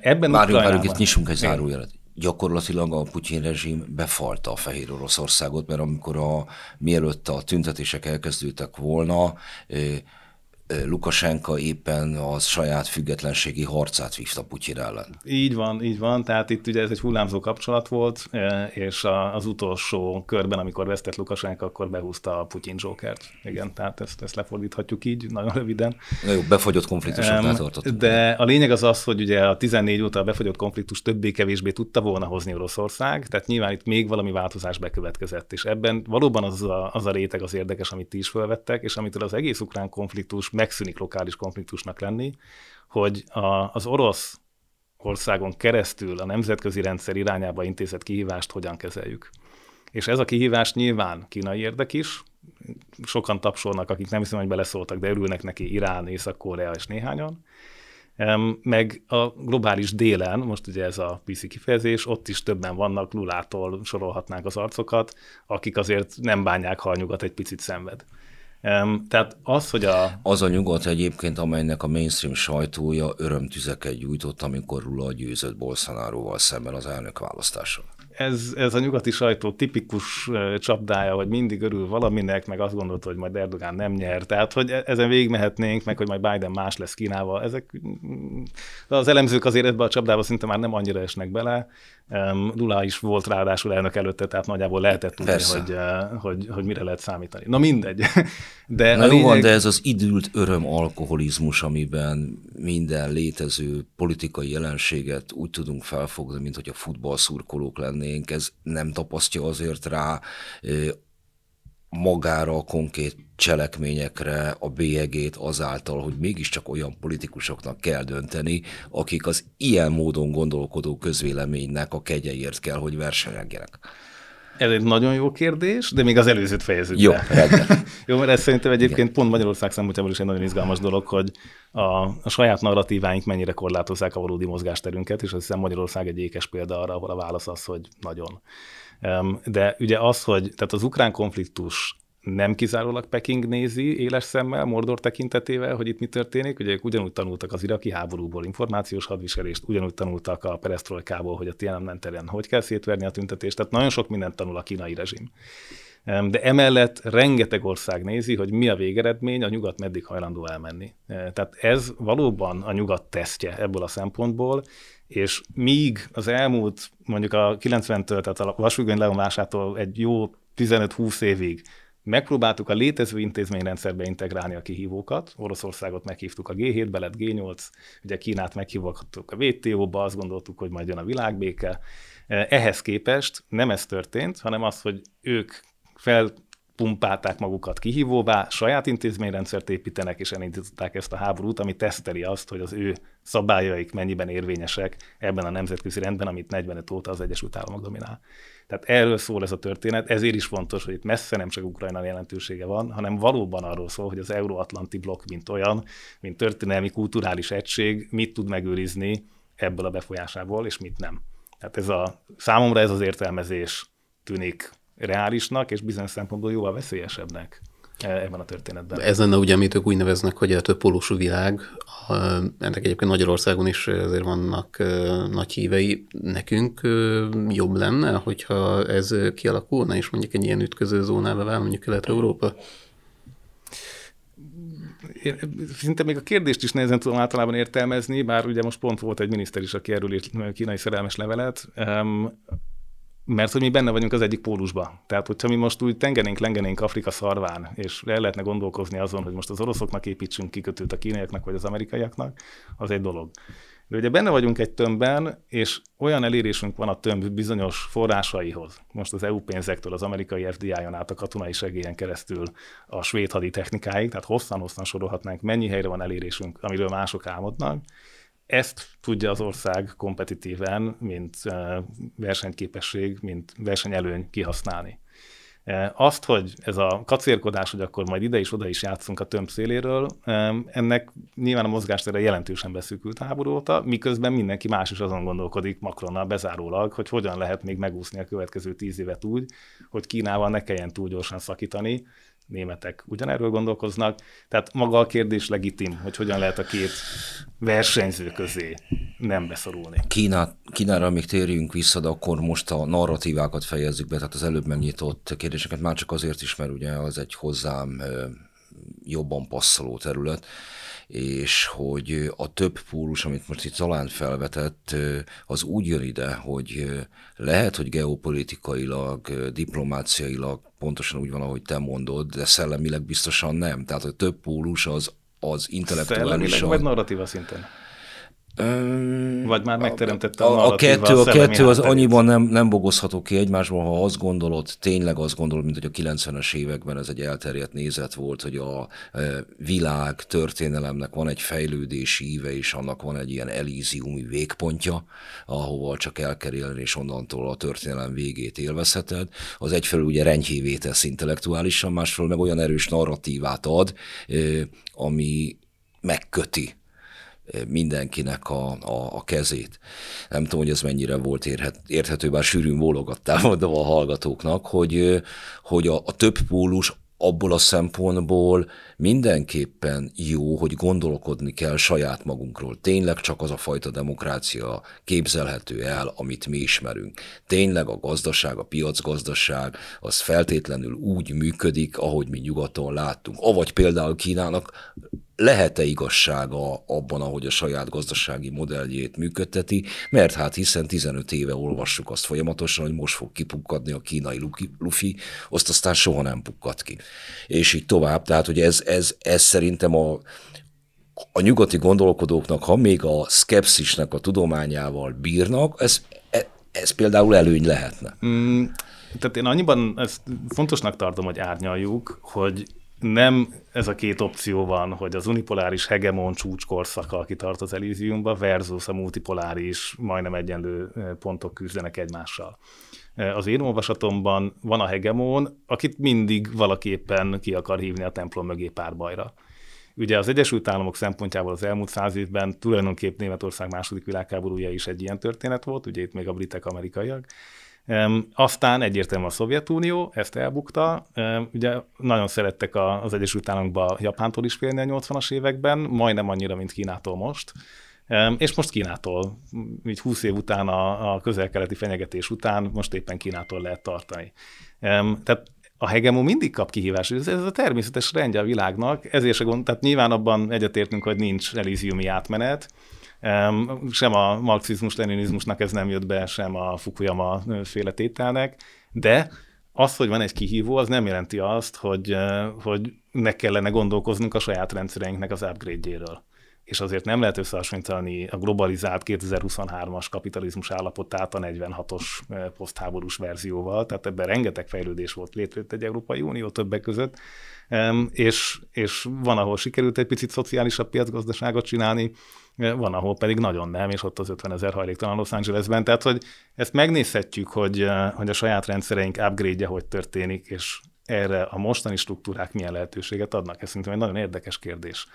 Ebben Várjunk, várjunk, itt nyissunk egy zárójelet gyakorlatilag a Putyin rezsim befalta a Fehér Oroszországot, mert amikor a, mielőtt a tüntetések elkezdődtek volna, Lukasenka éppen az saját függetlenségi harcát vívta Putyin ellen. Így van, így van. Tehát itt ugye ez egy hullámzó kapcsolat volt, és az utolsó körben, amikor vesztett Lukasenka, akkor behúzta a Putyin Jokert. Igen, tehát ezt, ezt lefordíthatjuk így, nagyon röviden. Na jó, befagyott konfliktusoknál tartottunk. De a lényeg az az, hogy ugye a 14 óta a befagyott konfliktus többé-kevésbé tudta volna hozni Oroszország, tehát nyilván itt még valami változás bekövetkezett, és ebben valóban az a, az a réteg az érdekes, amit ti is felvettek, és amitől az egész ukrán konfliktus megszűnik lokális konfliktusnak lenni, hogy a, az orosz országon keresztül a nemzetközi rendszer irányába intézett kihívást hogyan kezeljük. És ez a kihívás nyilván kínai érdek is, sokan tapsolnak, akik nem hiszem, hogy beleszóltak, de örülnek neki Irán, Észak-Korea és néhányan. Meg a globális délen, most ugye ez a PC kifejezés, ott is többen vannak, Lulától sorolhatnánk az arcokat, akik azért nem bánják, ha a nyugat egy picit szenved. Tehát az, hogy a... Az a nyugat egyébként, amelynek a mainstream sajtója örömtüzeket gyújtott, amikor Lula győzött Bolsonaroval szemben az elnök választáson ez, ez a nyugati sajtó tipikus csapdája, hogy mindig örül valaminek, meg azt gondolta, hogy majd Erdogán nem nyer. Tehát, hogy e, ezen végigmehetnénk, meg hogy majd Biden más lesz Kínával. Ezek, az elemzők azért ebbe a csapdába szinte már nem annyira esnek bele. Lula is volt ráadásul elnök előtte, tehát nagyjából lehetett tudni, hogy, hogy, hogy, mire lehet számítani. Na mindegy. *laughs* De Na jó lényeg... van, de ez az idült öröm alkoholizmus, amiben minden létező politikai jelenséget úgy tudunk felfogni, mint hogy a futballszurkolók lennénk, ez nem tapasztja azért rá magára a konkrét cselekményekre a bélyegét azáltal, hogy mégiscsak olyan politikusoknak kell dönteni, akik az ilyen módon gondolkodó közvéleménynek a kegyeiért kell, hogy versenyegjenek. Ez egy nagyon jó kérdés, de még az előzőt fejezzük Jó, be. *laughs* jó, mert ez szerintem egyébként Igen. pont Magyarország szempontjából is egy nagyon izgalmas dolog, hogy a, a saját narratíváink mennyire korlátozzák a valódi mozgásterünket, és azt hiszem Magyarország egy ékes példa arra, ahol a válasz az, hogy nagyon. De ugye az, hogy tehát az ukrán konfliktus nem kizárólag Peking nézi éles szemmel, Mordor tekintetével, hogy itt mi történik. Ugye ők ugyanúgy tanultak az iraki háborúból információs hadviselést, ugyanúgy tanultak a perestrojkából, hogy a Tiananmen teren hogy kell szétverni a tüntetést. Tehát nagyon sok mindent tanul a kínai rezsim. De emellett rengeteg ország nézi, hogy mi a végeredmény, a nyugat meddig hajlandó elmenni. Tehát ez valóban a nyugat tesztje ebből a szempontból, és míg az elmúlt mondjuk a 90-től, tehát a vasúgöny leomlásától egy jó 15-20 évig megpróbáltuk a létező intézményrendszerbe integrálni a kihívókat. Oroszországot meghívtuk a G7-be, lett G8, ugye Kínát meghívottuk a WTO-ba, azt gondoltuk, hogy majd jön a világbéke. Ehhez képest nem ez történt, hanem az, hogy ők fel pumpálták magukat kihívóvá, saját intézményrendszert építenek, és elindították ezt a háborút, ami teszteli azt, hogy az ő szabályaik mennyiben érvényesek ebben a nemzetközi rendben, amit 45 óta az Egyesült Államok dominál. Tehát erről szól ez a történet, ezért is fontos, hogy itt messze nem csak Ukrajna jelentősége van, hanem valóban arról szól, hogy az Euróatlanti blokk, mint olyan, mint történelmi, kulturális egység, mit tud megőrizni ebből a befolyásából, és mit nem. Tehát ez a, számomra ez az értelmezés tűnik reálisnak, és bizonyos szempontból jóval veszélyesebbnek ebben a történetben. Ez lenne ugye, amit ők úgy neveznek, hogy a pólusú világ. Ennek egyébként Magyarországon is azért vannak nagy hívei. Nekünk jobb lenne, hogyha ez kialakulna, és mondjuk egy ilyen ütköző zónába vál, mondjuk Kelet-Európa? Én szinte még a kérdést is nehezen tudom általában értelmezni, bár ugye most pont volt egy miniszter is, aki erről írt kínai szerelmes levelet mert hogy mi benne vagyunk az egyik pólusba. Tehát, hogyha mi most úgy tengenénk, lengenénk Afrika szarván, és el lehetne gondolkozni azon, hogy most az oroszoknak építsünk kikötőt a kínaiaknak vagy az amerikaiaknak, az egy dolog. De ugye benne vagyunk egy tömbben, és olyan elérésünk van a tömb bizonyos forrásaihoz. Most az EU pénzektől, az amerikai FDI-on át a katonai segélyen keresztül a svéd haditechnikáig, tehát hosszan-hosszan sorolhatnánk, mennyi helyre van elérésünk, amiről mások álmodnak, ezt tudja az ország kompetitíven, mint versenyképesség, mint versenyelőny kihasználni. Azt, hogy ez a kacérkodás, hogy akkor majd ide is oda is játszunk a tömb széléről, ennek nyilván a mozgástere jelentősen beszűkült háború óta, miközben mindenki más is azon gondolkodik Macronnal bezárólag, hogy hogyan lehet még megúszni a következő tíz évet úgy, hogy Kínával ne kelljen túl gyorsan szakítani, németek ugyanerről gondolkoznak. Tehát maga a kérdés legitim, hogy hogyan lehet a két versenyző közé nem beszorulni. Kína, Kínára még térjünk vissza, de akkor most a narratívákat fejezzük be, tehát az előbb megnyitott kérdéseket már csak azért is, mert ugye az egy hozzám jobban passzoló terület és hogy a több pólus, amit most itt talán felvetett, az úgy jön ide, hogy lehet, hogy geopolitikailag, diplomáciailag pontosan úgy van, ahogy te mondod, de szellemileg biztosan nem. Tehát a több pólus az, az intellektuálisan... Szellemileg vagy narratíva szinten? Vagy már megteremtette a, a, a kettő, a, a kettő az annyiban nem, nem bogozható ki egymásból, ha azt gondolod, tényleg azt gondolod, mint hogy a 90-es években ez egy elterjedt nézet volt, hogy a világ történelemnek van egy fejlődési íve, és annak van egy ilyen elíziumi végpontja, ahova csak el kell élni, és onnantól a történelem végét élvezheted. Az egyfelől ugye renyhévé tesz intellektuálisan, másfelől meg olyan erős narratívát ad, ami megköti mindenkinek a, a, a kezét. Nem tudom, hogy ez mennyire volt érhet, érthető, bár sűrűn bólogattál mondom a hallgatóknak, hogy, hogy a, a több pólus abból a szempontból mindenképpen jó, hogy gondolkodni kell saját magunkról. Tényleg csak az a fajta demokrácia képzelhető el, amit mi ismerünk. Tényleg a gazdaság, a piacgazdaság, az feltétlenül úgy működik, ahogy mi nyugaton láttunk. Avagy például Kínának lehet-e igazsága abban, ahogy a saját gazdasági modelljét működteti, mert hát hiszen 15 éve olvassuk azt folyamatosan, hogy most fog kipukkadni a kínai lufi, azt aztán soha nem pukkad ki. És így tovább, tehát hogy ez, ez, ez szerintem a, a nyugati gondolkodóknak, ha még a szkepszisnek a tudományával bírnak, ez, ez például előny lehetne. Mm, tehát én annyiban ezt fontosnak tartom, hogy árnyaljuk, hogy nem ez a két opció van, hogy az unipoláris hegemon csúcskorszaka, aki tart az Elysiumba, versus a multipoláris, majdnem egyenlő pontok küzdenek egymással. Az én olvasatomban van a hegemon, akit mindig valaképpen ki akar hívni a templom mögé párbajra. Ugye az Egyesült Államok szempontjából az elmúlt száz évben tulajdonképp Németország második világháborúja is egy ilyen történet volt, ugye itt még a britek, amerikaiak, aztán egyértelműen a Szovjetunió, ezt elbukta. Ugye nagyon szerettek az Egyesült Államokba Japántól is félni a 80-as években, majdnem annyira, mint Kínától most. És most Kínától, így 20 év után a, a közel-keleti fenyegetés után most éppen Kínától lehet tartani. Tehát a hegemon mindig kap kihívás. Ez, ez a természetes rendje a világnak, ezért se gond, tehát nyilván abban egyetértünk, hogy nincs elíziumi átmenet, sem a marxizmus-leninizmusnak ez nem jött be, sem a Fukuyama féle tételnek, de az, hogy van egy kihívó, az nem jelenti azt, hogy, hogy meg kellene gondolkoznunk a saját rendszereinknek az upgrade-jéről. És azért nem lehet összehasonlítani a globalizált 2023-as kapitalizmus állapotát a 46-os posztháborús verzióval, tehát ebben rengeteg fejlődés volt, létrejött egy Európai Unió többek között, és, és van, ahol sikerült egy picit szociálisabb piacgazdaságot csinálni, van, ahol pedig nagyon nem, és ott az 50 ezer hajléktalan Los Angelesben. Tehát, hogy ezt megnézhetjük, hogy, hogy a saját rendszereink upgrade-je hogy történik, és erre a mostani struktúrák milyen lehetőséget adnak. Ez szerintem egy nagyon érdekes kérdés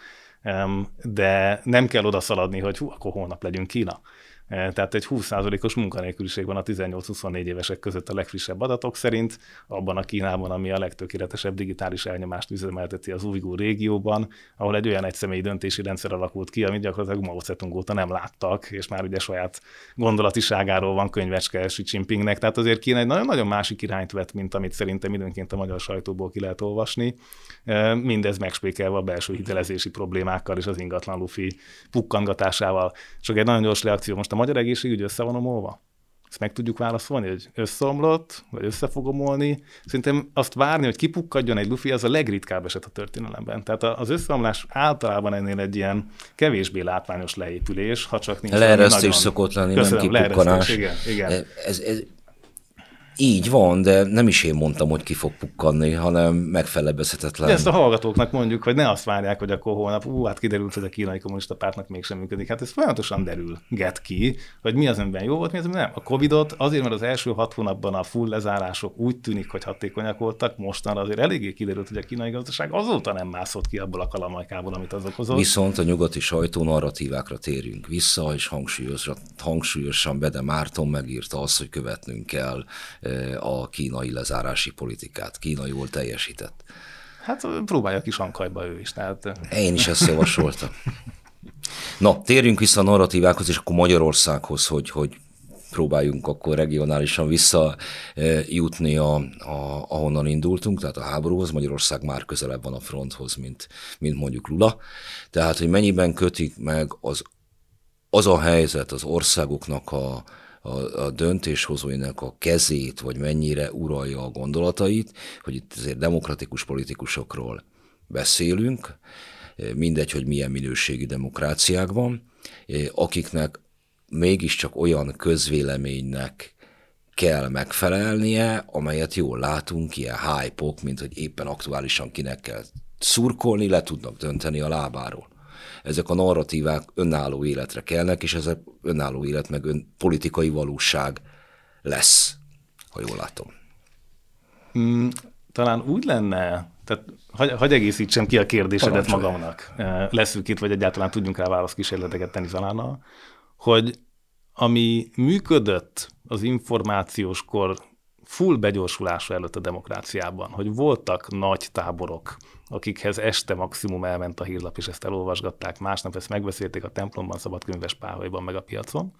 de nem kell odaszaladni, hogy hú, akkor holnap legyünk Kína. E, tehát egy 20%-os munkanélküliség van a 18-24 évesek között a legfrissebb adatok szerint, abban a Kínában, ami a legtökéletesebb digitális elnyomást üzemelteti az ujgur régióban, ahol egy olyan egyszemélyi döntési rendszer alakult ki, amit gyakorlatilag Mao Zedong óta nem láttak, és már ugye saját gondolatiságáról van könyvecske Xi Jinpingnek. Tehát azért Kína egy nagyon-nagyon másik irányt vett, mint amit szerintem időnként a magyar sajtóból ki lehet olvasni. E, mindez megspékelve a belső hitelezési problémákkal és az ingatlan lufi pukkangatásával. Csak egy nagyon gyors reakció most a magyar egészségügy össze van omolva? Ezt meg tudjuk válaszolni, hogy összeomlott, vagy össze fog omolni. Szerintem azt várni, hogy kipukkadjon egy lufi, az a legritkább eset a történelemben. Tehát az összeomlás általában ennél egy ilyen kevésbé látványos leépülés, ha csak nincs Leeresztés szokott lenni, Köszönöm, nem kipukkanás. Igen, igen. Ez, ez, így van, de nem is én mondtam, hogy ki fog pukkanni, hanem megfelebezhetetlen. De ezt a hallgatóknak mondjuk, hogy ne azt várják, hogy akkor holnap, ú, hát kiderült, hogy a kínai kommunista pártnak mégsem működik. Hát ez folyamatosan derül, get ki, hogy mi az, amiben jó volt, mi az, amiben nem. A Covidot azért, mert az első hat hónapban a full lezárások úgy tűnik, hogy hatékonyak voltak, mostanra azért eléggé kiderült, hogy a kínai gazdaság azóta nem mászott ki abból a kalamajkából, amit az okozott. Viszont a nyugati sajtó narratívákra térjünk vissza, és hangsúlyosan, hangsúlyosan Bede Márton megírta azt, hogy követnünk kell a kínai lezárási politikát. Kína jól teljesített. Hát próbálja kis ankajba ő is. Tehát... Én is ezt javasoltam. Na, térjünk vissza a narratívákhoz, és akkor Magyarországhoz, hogy, hogy próbáljunk akkor regionálisan visszajutni, a, a, ahonnan indultunk, tehát a háborúhoz. Magyarország már közelebb van a fronthoz, mint, mint mondjuk Lula. Tehát, hogy mennyiben kötik meg az, az a helyzet az országoknak a, a, a döntéshozóinak a kezét, vagy mennyire uralja a gondolatait, hogy itt azért demokratikus politikusokról beszélünk, mindegy, hogy milyen minőségi demokráciákban, akiknek mégiscsak olyan közvéleménynek kell megfelelnie, amelyet jól látunk, ilyen hype mint hogy éppen aktuálisan kinek kell szurkolni, le tudnak dönteni a lábáról ezek a narratívák önálló életre kelnek, és ez önálló élet meg ön politikai valóság lesz, ha jól látom. Hmm, talán úgy lenne, tehát hagy, hagy egészítsem ki a kérdésedet Parancsolj. magamnak, eh, leszünk itt, vagy egyáltalán tudjunk rá válaszkísérleteket tenni Zalánnal, hogy ami működött az információs kor full begyorsulása előtt a demokráciában, hogy voltak nagy táborok, akikhez este maximum elment a hírlap, és ezt elolvasgatták, másnap ezt megbeszélték a templomban, szabadkönyves páholyban, meg a piacon.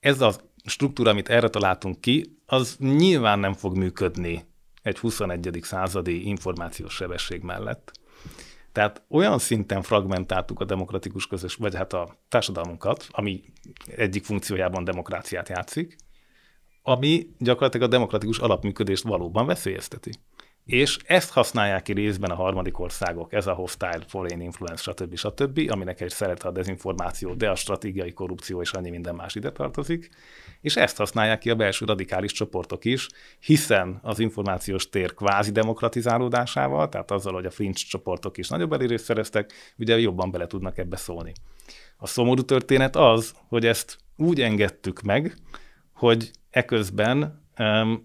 Ez a struktúra, amit erre találtunk ki, az nyilván nem fog működni egy 21. századi információs sebesség mellett. Tehát olyan szinten fragmentáltuk a demokratikus közös, vagy hát a társadalmunkat, ami egyik funkciójában demokráciát játszik, ami gyakorlatilag a demokratikus alapműködést valóban veszélyezteti. És ezt használják ki részben a harmadik országok, ez a hostile foreign influence, stb. stb., aminek egy szerete a dezinformáció, de a stratégiai korrupció és annyi minden más ide tartozik, és ezt használják ki a belső radikális csoportok is, hiszen az információs tér kvázi demokratizálódásával, tehát azzal, hogy a fringe csoportok is nagyobb elérést szereztek, ugye jobban bele tudnak ebbe szólni. A szomorú történet az, hogy ezt úgy engedtük meg, hogy eközben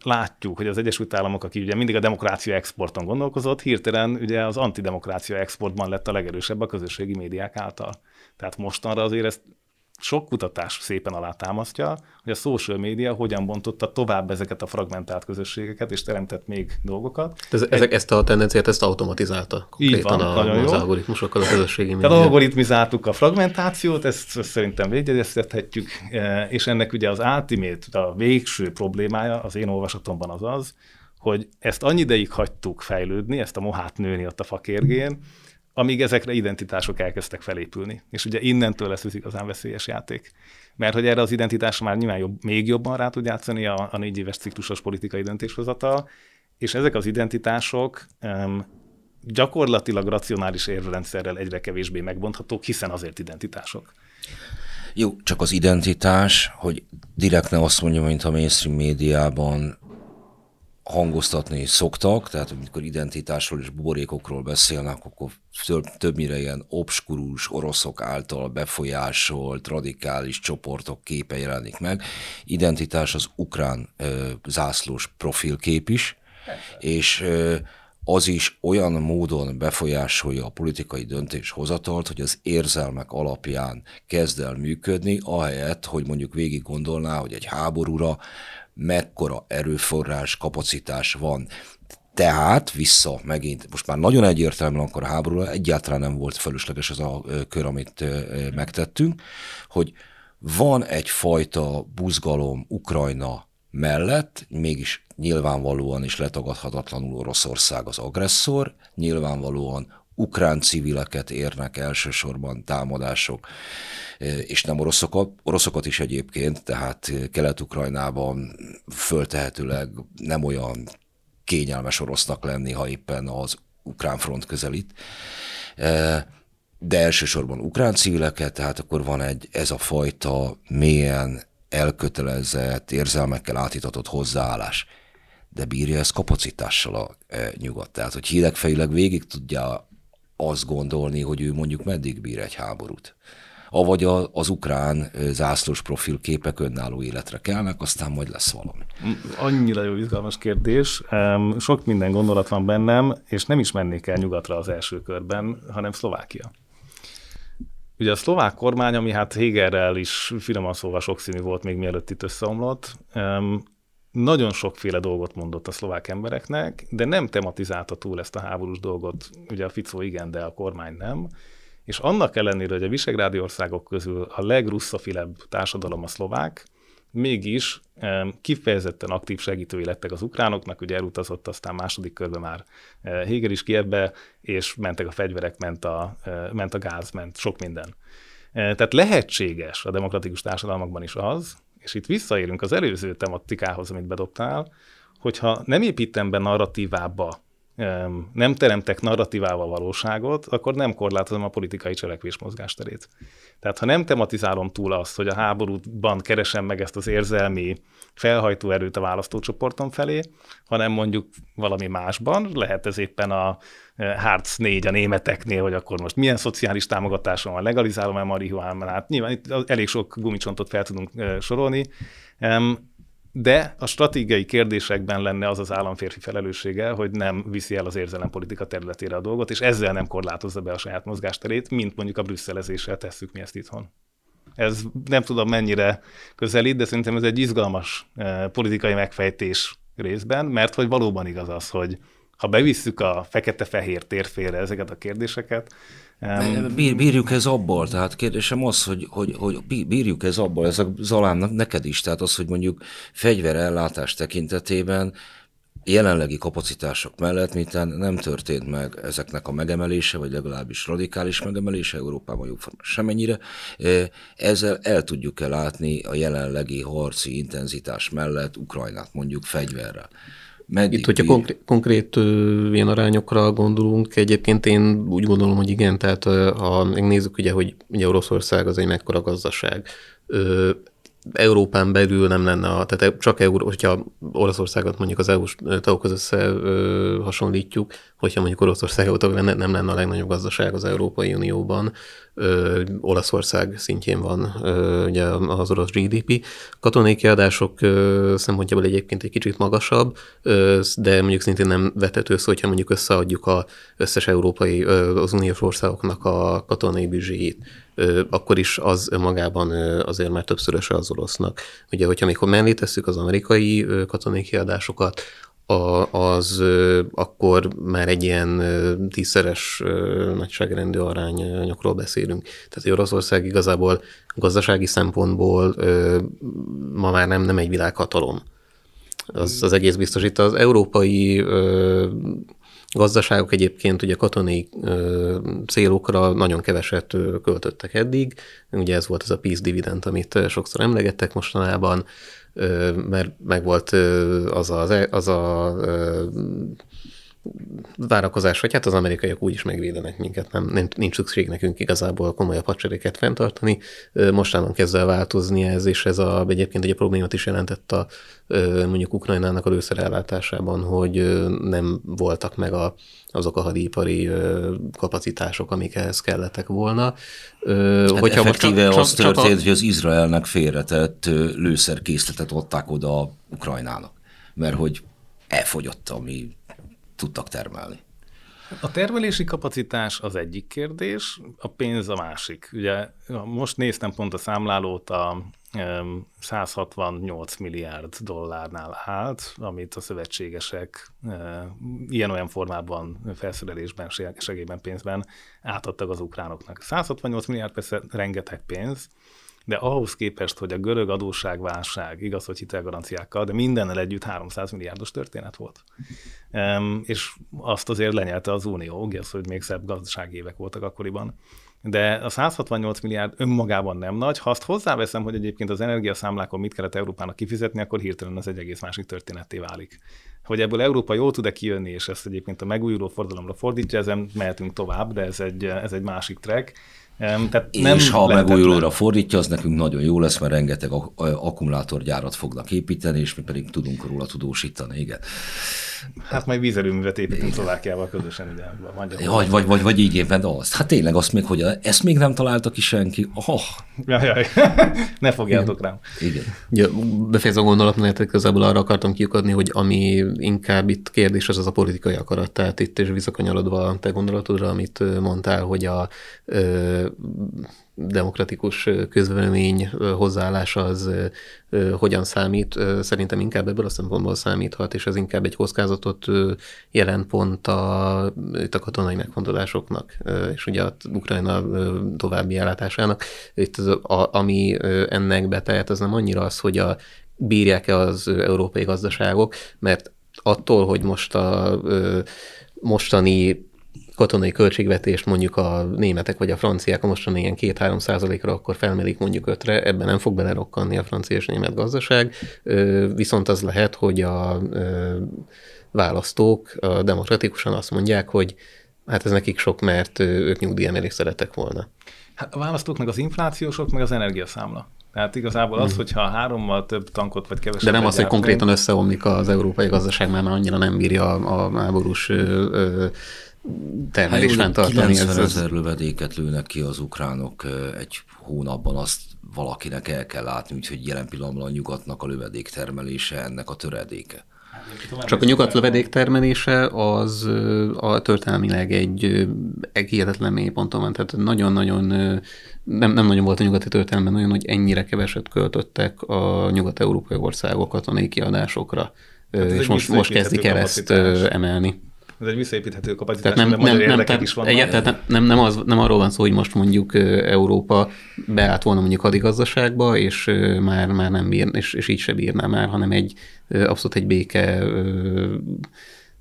látjuk, hogy az Egyesült Államok, aki ugye mindig a demokrácia exporton gondolkozott, hirtelen ugye az antidemokrácia exportban lett a legerősebb a közösségi médiák által. Tehát mostanra azért ezt sok kutatás szépen alátámasztja, hogy a social media hogyan bontotta tovább ezeket a fragmentált közösségeket, és teremtett még dolgokat. Ez, ezek, ezt a tendenciát ezt automatizálta Így van, a, az jó. algoritmusokkal a közösségi média. Tehát algoritmizáltuk a fragmentációt, ezt szerintem végjegyeztethetjük, e, és ennek ugye az ultimate, a végső problémája az én olvasatomban az az, hogy ezt annyi ideig hagytuk fejlődni, ezt a mohát nőni ott a fakérgén, amíg ezekre identitások elkezdtek felépülni. És ugye innentől lesz az igazán veszélyes játék. Mert hogy erre az identitásra már nyilván jobb, még jobban rá tud játszani a, a négy éves ciklusos politikai döntéshozatal, és ezek az identitások um, gyakorlatilag racionális érvrendszerrel egyre kevésbé megbonthatók, hiszen azért identitások. Jó, csak az identitás, hogy direkt ne azt mondja, mint a mainstream médiában hangoztatni szoktak, tehát amikor identitásról és buborékokról beszélnek, akkor több, többnyire ilyen obskurus oroszok által befolyásolt radikális csoportok képe jelenik meg. Identitás az ukrán ö, zászlós profilkép is, és ö, az is olyan módon befolyásolja a politikai döntéshozatalt, hogy az érzelmek alapján kezd el működni, ahelyett, hogy mondjuk végig gondolná, hogy egy háborúra mekkora erőforrás, kapacitás van. Tehát vissza megint, most már nagyon egyértelműen akkor a háborúra egyáltalán nem volt felesleges ez a kör, amit megtettünk, hogy van egyfajta buzgalom Ukrajna mellett, mégis nyilvánvalóan és letagadhatatlanul Oroszország az agresszor, nyilvánvalóan ukrán civileket érnek elsősorban támadások, és nem oroszokat, oroszokat is egyébként, tehát Kelet-Ukrajnában föltehetőleg nem olyan kényelmes orosznak lenni, ha éppen az ukrán front közelít. De elsősorban ukrán civileket, tehát akkor van egy ez a fajta mélyen elkötelezett, érzelmekkel átitatott hozzáállás. De bírja ez kapacitással a e, nyugat. Tehát, hogy hidegfejűleg végig tudja azt gondolni, hogy ő mondjuk meddig bír egy háborút. Avagy a, az ukrán zászlós profilképek önálló életre kelnek, aztán majd lesz valami. Annyira jó izgalmas kérdés. Sok minden gondolat van bennem, és nem is mennék el nyugatra az első körben, hanem Szlovákia. Ugye a szlovák kormány, ami hát Hegerrel is finoman szóval sokszínű volt még mielőtt itt összeomlott, nagyon sokféle dolgot mondott a szlovák embereknek, de nem tematizálta túl ezt a háborús dolgot. Ugye a Ficó igen, de a kormány nem. És annak ellenére, hogy a visegrádi országok közül a legrusszafilebb társadalom a szlovák, mégis kifejezetten aktív segítői lettek az ukránoknak, ugye elutazott aztán második körben már eh, Héger is Kievbe, és mentek a fegyverek, ment a, eh, ment a gáz, ment sok minden. Eh, tehát lehetséges a demokratikus társadalmakban is az, és itt visszaérünk az előző tematikához, amit bedobtál, hogyha nem építem be narratívába nem teremtek narratívával valóságot, akkor nem korlátozom a politikai cselekvés mozgásterét. Tehát ha nem tematizálom túl azt, hogy a háborúban keresem meg ezt az érzelmi felhajtó erőt a választócsoportom felé, hanem mondjuk valami másban, lehet ez éppen a Hartz 4 a németeknél, hogy akkor most milyen szociális támogatáson van, legalizálom-e marihuánát, nyilván itt elég sok gumicsontot fel tudunk sorolni, de a stratégiai kérdésekben lenne az az államférfi felelőssége, hogy nem viszi el az érzelempolitika területére a dolgot, és ezzel nem korlátozza be a saját mozgásterét, mint mondjuk a brüsszelezéssel tesszük mi ezt itthon. Ez nem tudom mennyire közelít, de szerintem ez egy izgalmas eh, politikai megfejtés részben, mert hogy valóban igaz az, hogy ha bevisszük a fekete-fehér térfélre ezeket a kérdéseket, Um, bírjuk ez abból, tehát kérdésem az, hogy, hogy, hogy bírjuk ez abból, ez a Zalánnak neked is, tehát az, hogy mondjuk fegyverellátás tekintetében jelenlegi kapacitások mellett, mintán nem történt meg ezeknek a megemelése, vagy legalábbis radikális megemelése Európában jóformán semennyire, ezzel el tudjuk-e látni a jelenlegi harci intenzitás mellett Ukrajnát mondjuk fegyverrel. Meddig Itt, hogyha konkrét, konkrét ilyen arányokra gondolunk, egyébként én úgy gondolom, hogy igen, tehát ha megnézzük ugye, hogy ugye Oroszország az egy mekkora gazdaság, Európán belül nem lenne, a, tehát csak Euró, hogyha Oroszországot mondjuk az EU-s tagokhoz össze hasonlítjuk, hogyha mondjuk Oroszország lenne, nem lenne a legnagyobb gazdaság az Európai Unióban, ö, Olaszország szintjén van ö, ugye az orosz GDP. Katonai kiadások ö, szempontjából egyébként egy kicsit magasabb, ö, de mondjuk szintén nem vetető szó, hogyha mondjuk összeadjuk a összes európai, ö, az uniós országoknak a katonai büdzséjét, ö, akkor is az önmagában ö, azért már többszöröse az orosznak. Ugye, hogyha még mellé tesszük az amerikai katonai kiadásokat, a, az akkor már egy ilyen tízszeres nagyságrendű arányokról beszélünk. Tehát Oroszország igazából gazdasági szempontból ma már nem, nem egy világhatalom. Az, az egész biztos. Itt az európai gazdaságok egyébként ugye katonai ö, célokra nagyon keveset ö, költöttek eddig. Ugye ez volt az a peace dividend, amit sokszor emlegettek mostanában, mert meg volt ö, az a, az a várakozás, hogy hát az amerikaiak úgyis megvédenek minket, nem, nincs szükség nekünk igazából komolyabb hadsereget fenntartani. Mostanában kezd el változni ez, és ez a, egyébként egy problémát is jelentett a mondjuk Ukrajnának a lőszerellátásában, hogy nem voltak meg a, azok a hadipari kapacitások, amik ehhez kellettek volna. Hát Hogyha effektíve most csak, az csak, történt, csak a... hogy az Izraelnek félretett lőszerkészletet adták oda Ukrajnának, mert hogy elfogyott, ami tudtak termelni. A termelési kapacitás az egyik kérdés, a pénz a másik. Ugye most néztem pont a számlálót, a 168 milliárd dollárnál állt, amit a szövetségesek ilyen-olyan formában, felszerelésben, segélyben, pénzben átadtak az ukránoknak. 168 milliárd persze rengeteg pénz, de ahhoz képest, hogy a görög adósságválság, igaz, hogy hitelgaranciákkal, de mindennel együtt 300 milliárdos történet volt. Um, és azt azért lenyelte az Unió, igaz, hogy még szebb gazdasági évek voltak akkoriban. De a 168 milliárd önmagában nem nagy. Ha azt hozzáveszem, hogy egyébként az energiaszámlákon mit kellett Európának kifizetni, akkor hirtelen az egy egész másik történetté válik. Hogy ebből Európa jól tud-e kijönni, és ezt egyébként a megújuló fordalomra fordítja, ezen mehetünk tovább, de ez egy, ez egy másik track. Tehát nem és ha a megújulóra fordítja, az nekünk nagyon jó lesz, mert rengeteg akkumulátorgyárat fognak építeni, és mi pedig tudunk róla tudósítani, igen. Hát majd vízerőművet építünk Szlovákiával közösen, ugye? Vagy, vagy, vagy, vagy így éppen azt. Hát tényleg azt még, hogy ezt még nem találta ki senki. Oh. Jaj, jaj. *laughs* ne fogjátok rám. Igen. Ja, befejezem a gondolatot, igazából arra akartam kiukadni, hogy ami inkább itt kérdés, az az a politikai akarat. Tehát itt is visszakanyarodva a te gondolatodra, amit mondtál, hogy a ö, demokratikus közvélemény hozzáállása az hogyan számít, szerintem inkább ebből a szempontból számíthat, és ez inkább egy kockázatot jelent pont a, itt a katonai megfontolásoknak, és ugye a Ukrajna további ellátásának. Itt az, a, ami ennek betehet, az nem annyira az, hogy a bírják-e az európai gazdaságok, mert attól, hogy most a mostani katonai költségvetést mondjuk a németek vagy a franciák a mostani ilyen 2-3 százalékra, akkor felmelik mondjuk ötre, ebben nem fog belerokkanni a francia és német gazdaság, viszont az lehet, hogy a választók a demokratikusan azt mondják, hogy hát ez nekik sok, mert ők nyugdíjemelést szeretek volna. Hát a választók meg az inflációsok, meg az energiaszámla. Tehát igazából az, hmm. hogyha hárommal több tankot vagy kevesebb. De nem az, hogy konkrétan összeomlik az európai gazdaság, mert annyira nem bírja a háborús termelés hát, fenntartani. 90 ezer lövedéket lőnek ki az ukránok egy hónapban, azt valakinek el kell látni, úgyhogy jelen pillanatban a nyugatnak a lövedék termelése ennek a töredéke. Csak a nyugat lövedék termelése az a történelmileg egy, egy hihetetlen mélyponton van, tehát nagyon-nagyon nem, nem nagyon volt a nyugati történelemben nagyon, hogy ennyire keveset költöttek a nyugat-európai országok katonai kiadásokra, hát és most, most kezdik el ezt emelni ez egy visszaépíthető kapacitás, tehát nem, nem, nem, tehát, is vannak. Egyáltalán nem, nem, nem, az, nem arról van szó, hogy most mondjuk Európa beállt volna mondjuk hadigazdaságba, és már, már nem bír, és, és így se bírná már, hanem egy abszolút egy béke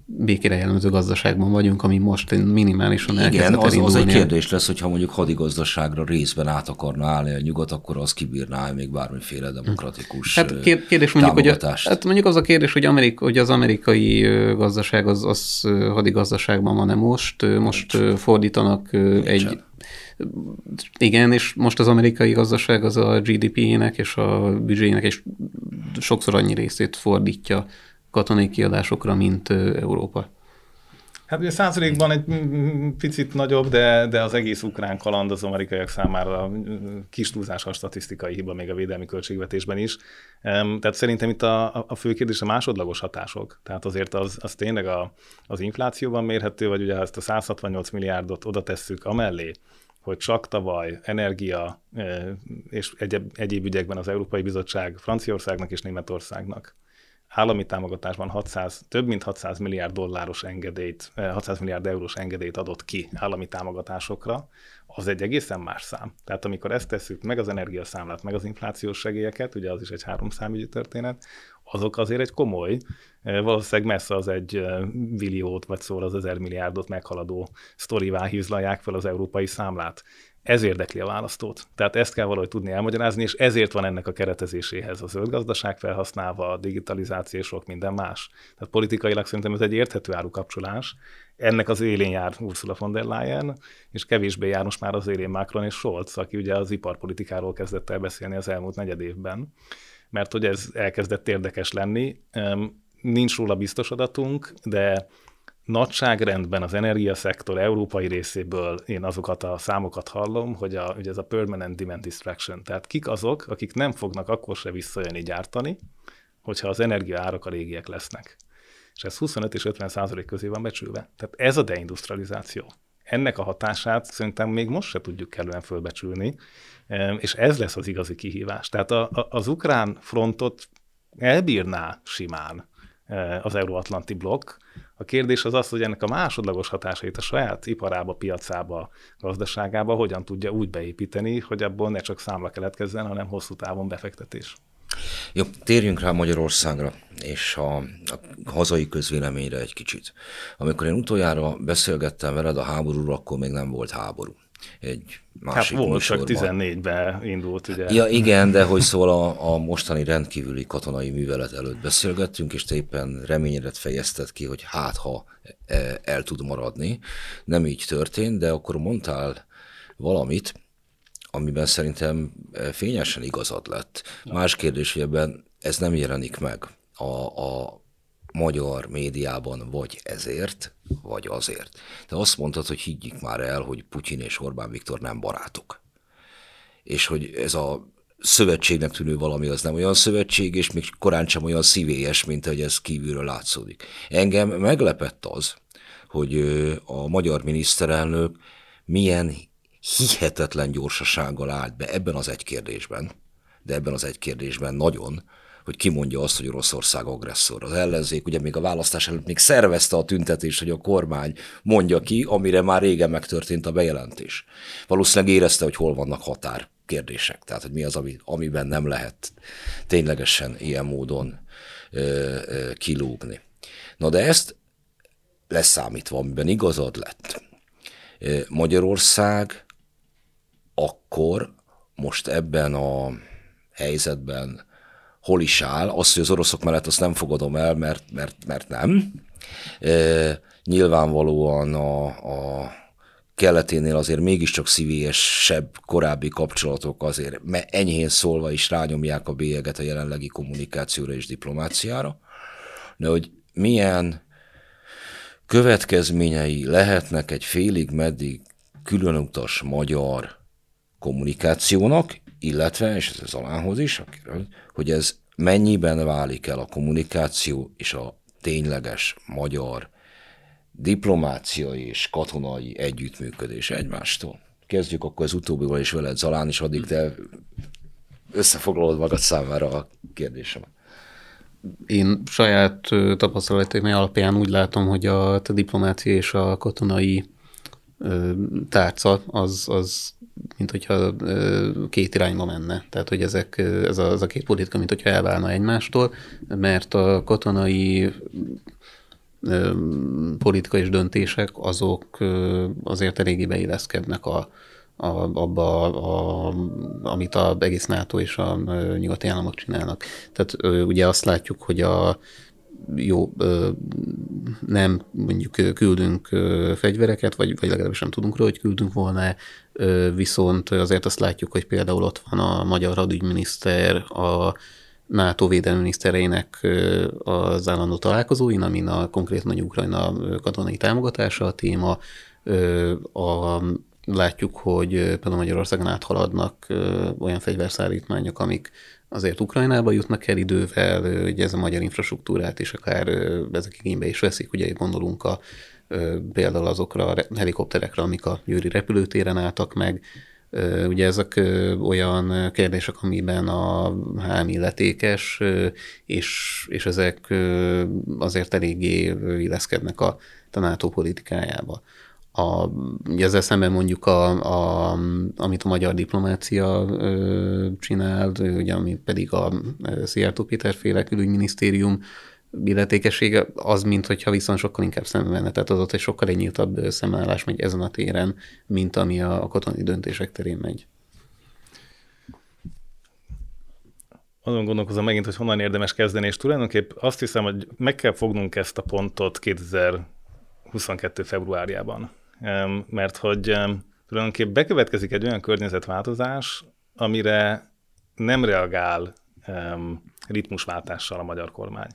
békére jellemző gazdaságban vagyunk, ami most minimálisan Igen, az, az egy kérdés lesz, hogyha mondjuk hadigazdaságra részben át akarna állni a nyugat, akkor az kibírná még bármiféle demokratikus Hát kérdés mondjuk, hogy, a, hát mondjuk az a kérdés, hogy, Amerik, hogy az amerikai gazdaság az, az hadigazdaságban van-e most, most Nincs. fordítanak Nincs. egy igen, és most az amerikai gazdaság az a GDP-nek és a büdzséjének és sokszor annyi részét fordítja katonai kiadásokra, mint Európa. Hát ugye százalékban egy picit nagyobb, de, de az egész ukrán kaland az amerikaiak számára kis túlzás a statisztikai hiba még a védelmi költségvetésben is. Tehát szerintem itt a, a fő kérdés a másodlagos hatások. Tehát azért az, az tényleg a, az inflációban mérhető, vagy ugye ezt a 168 milliárdot oda tesszük amellé, hogy csak tavaly energia és egyéb, egyéb ügyekben az Európai Bizottság Franciaországnak és Németországnak állami támogatásban 600, több mint 600 milliárd dolláros engedélyt, 600 eh, milliárd eurós engedélyt adott ki állami támogatásokra, az egy egészen más szám. Tehát amikor ezt tesszük, meg az energiaszámlát, meg az inflációs segélyeket, ugye az is egy háromszámügyi történet, azok azért egy komoly, valószínűleg messze az egy milliót, vagy szól az ezer milliárdot meghaladó sztorivá hízlalják fel az európai számlát ez érdekli a választót. Tehát ezt kell valahogy tudni elmagyarázni, és ezért van ennek a keretezéséhez a zöld gazdaság felhasználva, a digitalizáció és sok minden más. Tehát politikailag szerintem ez egy érthető árukapcsolás. Ennek az élén jár Ursula von der Leyen, és kevésbé jár most már az élén Macron és Scholz, aki ugye az iparpolitikáról kezdett el beszélni az elmúlt negyed évben, mert hogy ez elkezdett érdekes lenni. Nincs róla biztos adatunk, de nagyságrendben az energiaszektor európai részéből én azokat a számokat hallom, hogy, a, hogy ez a permanent demand distraction, tehát kik azok, akik nem fognak akkor se visszajönni gyártani, hogyha az energia árak a régiek lesznek. És ez 25 és 50 százalék közé van becsülve. Tehát ez a deindustrializáció. Ennek a hatását szerintem még most se tudjuk kellően fölbecsülni, és ez lesz az igazi kihívás. Tehát a, a, az ukrán frontot elbírná simán e, az euróatlanti blokk, a kérdés az az, hogy ennek a másodlagos hatásait a saját iparába, piacába, gazdaságába hogyan tudja úgy beépíteni, hogy abból ne csak számla keletkezzen, hanem hosszú távon befektetés. Jó, térjünk rá Magyarországra és a, a hazai közvéleményre egy kicsit. Amikor én utoljára beszélgettem veled a háborúról, akkor még nem volt háború egy másik Hát volt, csak 14-ben indult, ugye. Ja, igen, de hogy szól a, a mostani rendkívüli katonai művelet előtt beszélgettünk, és te éppen reményedet fejezted ki, hogy hát ha e, el tud maradni. Nem így történt, de akkor mondtál valamit, amiben szerintem fényesen igazad lett. Más kérdés, hogy ebben ez nem jelenik meg a, a magyar médiában vagy ezért, vagy azért. Te azt mondtad, hogy higgyik már el, hogy Putyin és Orbán Viktor nem barátok. És hogy ez a szövetségnek tűnő valami az nem olyan szövetség, és még korán sem olyan szívélyes, mint hogy ez kívülről látszódik. Engem meglepett az, hogy a magyar miniszterelnök milyen hihetetlen gyorsasággal állt be ebben az egy kérdésben, de ebben az egy kérdésben nagyon, hogy kimondja azt, hogy Oroszország agresszor. Az ellenzék ugye még a választás előtt még szervezte a tüntetést, hogy a kormány mondja ki, amire már régen megtörtént a bejelentés. Valószínűleg érezte, hogy hol vannak határ kérdések, tehát hogy mi az, ami, amiben nem lehet ténylegesen ilyen módon ö, ö, kilúgni. Na de ezt leszámítva, amiben igazad lett, Magyarország akkor most ebben a helyzetben hol is áll. Azt, hogy az oroszok mellett azt nem fogadom el, mert, mert, mert nem. E, nyilvánvalóan a, a keleténél azért mégiscsak szívélyesebb korábbi kapcsolatok azért enyhén szólva is rányomják a bélyeget a jelenlegi kommunikációra és diplomáciára. De hogy milyen következményei lehetnek egy félig meddig különutas magyar kommunikációnak, illetve, és ez az alához is, hogy ez mennyiben válik el a kommunikáció és a tényleges magyar diplomáciai és katonai együttműködés egymástól. Kezdjük akkor az utóbbival is veled, Zalán, és addig te összefoglalod magad számára a kérdésemet. Én saját tapasztalataim alapján úgy látom, hogy a diplomácia és a katonai tárca az, az mint hogyha két irányba menne. Tehát, hogy ezek, ez a, ez a két politika, mint hogyha elválna egymástól, mert a katonai politika és döntések azok azért eléggé beilleszkednek a, a, abba, a, amit a egész NATO és a nyugati államok csinálnak. Tehát ugye azt látjuk, hogy a jó, nem mondjuk küldünk fegyvereket, vagy, vagy legalábbis nem tudunk róla, hogy küldünk volna, viszont azért azt látjuk, hogy például ott van a magyar hadügyminiszter, a NATO védelmi minisztereinek az állandó találkozóin, amin a konkrétan a Ukrajna katonai támogatása a téma, a, látjuk, hogy például Magyarországon áthaladnak olyan fegyverszállítmányok, amik azért Ukrajnába jutnak el idővel, hogy ez a magyar infrastruktúrát is akár ezek igénybe is veszik, ugye gondolunk a, például azokra a helikopterekre, amik a Győri repülőtéren álltak meg, Ugye ezek olyan kérdések, amiben a HM illetékes, és, és ezek azért eléggé illeszkednek a NATO politikájába. A, ezzel szemben mondjuk, a, a, amit a magyar diplomácia ö, csinál, ugye, ami pedig a Szijjártó Péter féle külügyminisztérium illetékessége, az, mint hogyha viszont sokkal inkább szemben menne. Tehát az ott egy sokkal egy nyíltabb szemállás megy ezen a téren, mint ami a, a katonai döntések terén megy. azon gondolkozom megint, hogy honnan érdemes kezdeni, és tulajdonképp azt hiszem, hogy meg kell fognunk ezt a pontot 2022. februárjában. Mert hogy tulajdonképp bekövetkezik egy olyan környezetváltozás, amire nem reagál ritmusváltással a magyar kormány.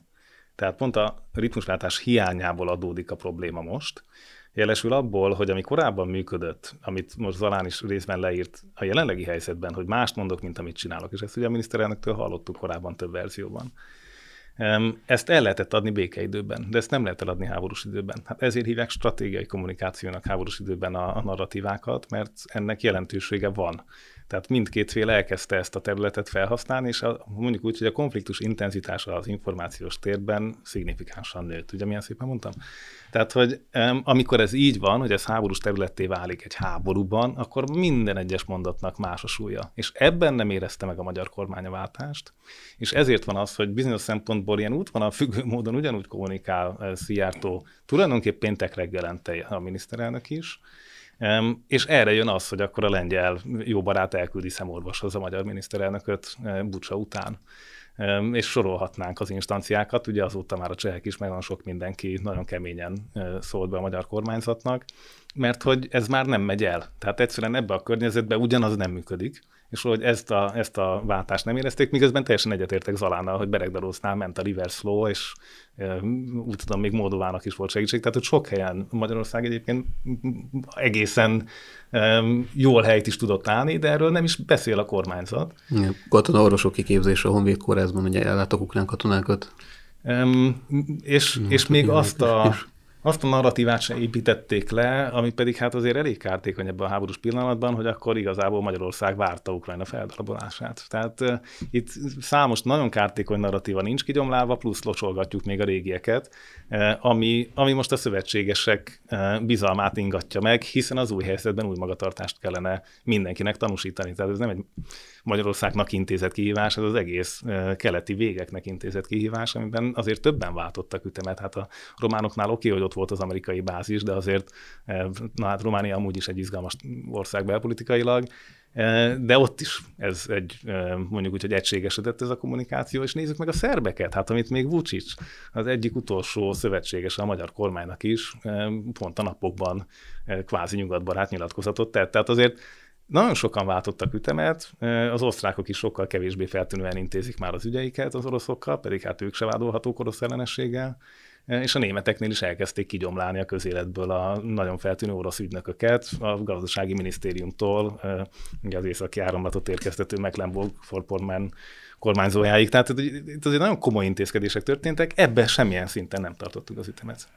Tehát pont a ritmusváltás hiányából adódik a probléma most, Jelesül abból, hogy ami korábban működött, amit most Zalán is részben leírt a jelenlegi helyzetben, hogy mást mondok, mint amit csinálok, és ezt ugye a miniszterelnöktől hallottuk korábban több verzióban. Ezt el lehetett adni békeidőben, de ezt nem lehet eladni háborús időben. Hát ezért hívják stratégiai kommunikációnak háborús időben a, a narratívákat, mert ennek jelentősége van. Tehát mindkét fél elkezdte ezt a területet felhasználni, és a, mondjuk úgy, hogy a konfliktus intenzitása az információs térben szignifikánsan nőtt. Ugye milyen szépen mondtam? Tehát, hogy amikor ez így van, hogy ez háborús területté válik egy háborúban, akkor minden egyes mondatnak más a súlya. És ebben nem érezte meg a magyar kormány a váltást, és ezért van az, hogy bizonyos szempontból ilyen útvonal függő módon ugyanúgy kommunikál uh, Szijjártó tulajdonképp péntek reggelente a miniszterelnök is, és erre jön az, hogy akkor a lengyel jó barát elküldi szemorvoshoz a magyar miniszterelnököt eh, Bucsa után. És sorolhatnánk az instanciákat, ugye azóta már a csehek is, meg nagyon sok mindenki nagyon keményen eh, szólt be a magyar kormányzatnak, mert hogy ez már nem megy el. Tehát egyszerűen ebbe a környezetbe ugyanaz nem működik, és hogy ezt a, ezt a váltást nem érezték, miközben teljesen egyetértek Zalánnal, hogy Beregdarósznál ment a reverse flow, és e, úgy tudom, még Moldovának is volt segítség. Tehát, hogy sok helyen Magyarország egyébként egészen e, jól helyt is tudott állni, de erről nem is beszél a kormányzat. Ja, katona orvosok kiképzése a Honvéd kórházban, ugye ellátok ukrán katonákat. Um, és, és még azt a, azt a narratívát sem építették le, ami pedig hát azért elég kártékony ebben a háborús pillanatban, hogy akkor igazából Magyarország várta Ukrajna feldarabolását. Tehát uh, itt számos nagyon kártékony narratíva nincs kigyomlálva, plusz locsolgatjuk még a régieket, uh, ami, ami most a szövetségesek uh, bizalmát ingatja meg, hiszen az új helyzetben új magatartást kellene mindenkinek tanúsítani. Tehát ez nem egy Magyarországnak intézett kihívás, ez az egész keleti végeknek intézett kihívás, amiben azért többen váltottak ütemet. Hát a románoknál oké, hogy ott volt az amerikai bázis, de azért, na hát Románia amúgy is egy izgalmas ország belpolitikailag, de ott is ez egy, mondjuk úgy, hogy egységesedett ez a kommunikáció, és nézzük meg a szerbeket, hát amit még Vucic, az egyik utolsó szövetséges a magyar kormánynak is, pont a napokban kvázi nyugatbarát nyilatkozatot tett. Tehát azért nagyon sokan váltottak ütemet, az osztrákok is sokkal kevésbé feltűnően intézik már az ügyeiket az oroszokkal, pedig hát ők se vádolhatók orosz ellenességgel, és a németeknél is elkezdték kigyomlálni a közéletből a nagyon feltűnő orosz ügynököket, a gazdasági minisztériumtól, ugye az északi áramlatot érkeztető Mecklenburg-Vorpommern kormányzójáig. Tehát itt azért nagyon komoly intézkedések történtek, ebben semmilyen szinten nem tartottuk az ütemet.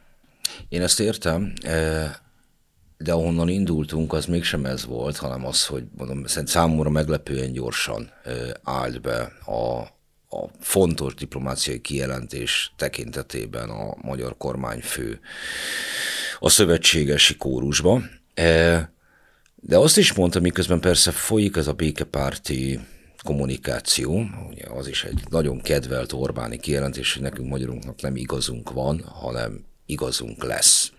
Én ezt értem de ahonnan indultunk, az mégsem ez volt, hanem az, hogy mondom, számomra meglepően gyorsan állt be a, a fontos diplomáciai kijelentés tekintetében a magyar kormányfő a szövetségesi kórusba. De azt is mondta, miközben persze folyik ez a békepárti kommunikáció, ugye az is egy nagyon kedvelt Orbáni kijelentés, hogy nekünk magyarunknak nem igazunk van, hanem igazunk lesz.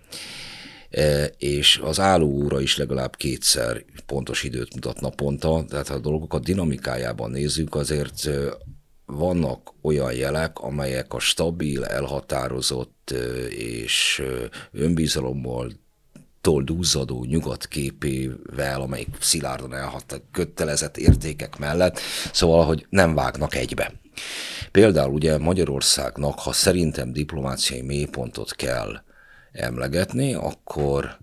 E, és az álló óra is legalább kétszer pontos időt mutat naponta, tehát ha a dolgokat dinamikájában nézzük, azért e, vannak olyan jelek, amelyek a stabil, elhatározott e, és önbizalommal dúzzadó nyugat képével, amelyik szilárdan elhat kötelezett értékek mellett, szóval, hogy nem vágnak egybe. Például ugye Magyarországnak, ha szerintem diplomáciai mélypontot kell emlegetni, akkor